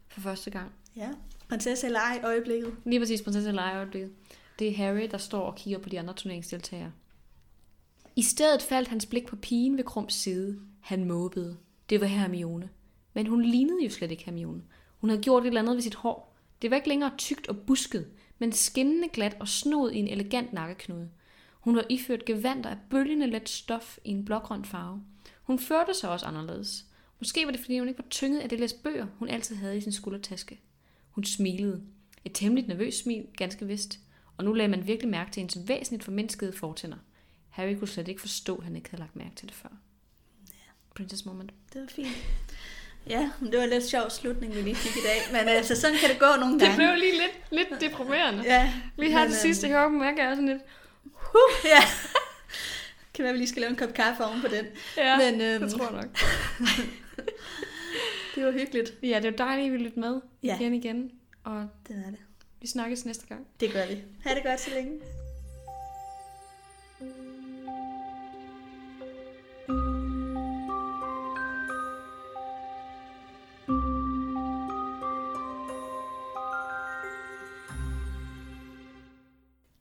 for første gang. ja. Prinsesse eller ej øjeblikket. Lige præcis prinsesse lejeøjeblikket. Det er Harry, der står og kigger på de andre turneringsdeltagere. I stedet faldt hans blik på pigen ved Krums side. Han måbede. Det var Hermione. Men hun lignede jo slet ikke Hermione. Hun havde gjort et eller andet ved sit hår. Det var ikke længere tykt og busket, men skinnende glat og snod i en elegant nakkeknude. Hun var iført gevanter af bølgende let stof i en blågrøn farve. Hun førte sig også anderledes. Måske var det, fordi hun ikke var tynget af det læs bøger, hun altid havde i sin skuldertaske. Hun smilede. Et temmelig nervøst smil, ganske vist. Og nu lagde man virkelig mærke til hendes væsentligt formindskede fortænder. Harry kunne slet ikke forstå, at han ikke havde lagt mærke til det før. Princess moment. Det var fint. Ja, det var en lidt sjov slutning, vi lige fik i dag. Men altså, sådan kan det gå nogle Det gange. blev lige lidt, lidt deprimerende. Ja, Lige her til sidst, jeg hører mærke jeg sådan lidt... Huh, ja. kan være, vi lige skal lave en kop kaffe oven på den. Ja, Men, øhm, det tror jeg nok. Det var hyggeligt. Ja, det jo dejligt, at I vil lytte med Ja. igen igen. Og Det er det. vi snakkes næste gang. Det gør vi. Ha' det godt så længe.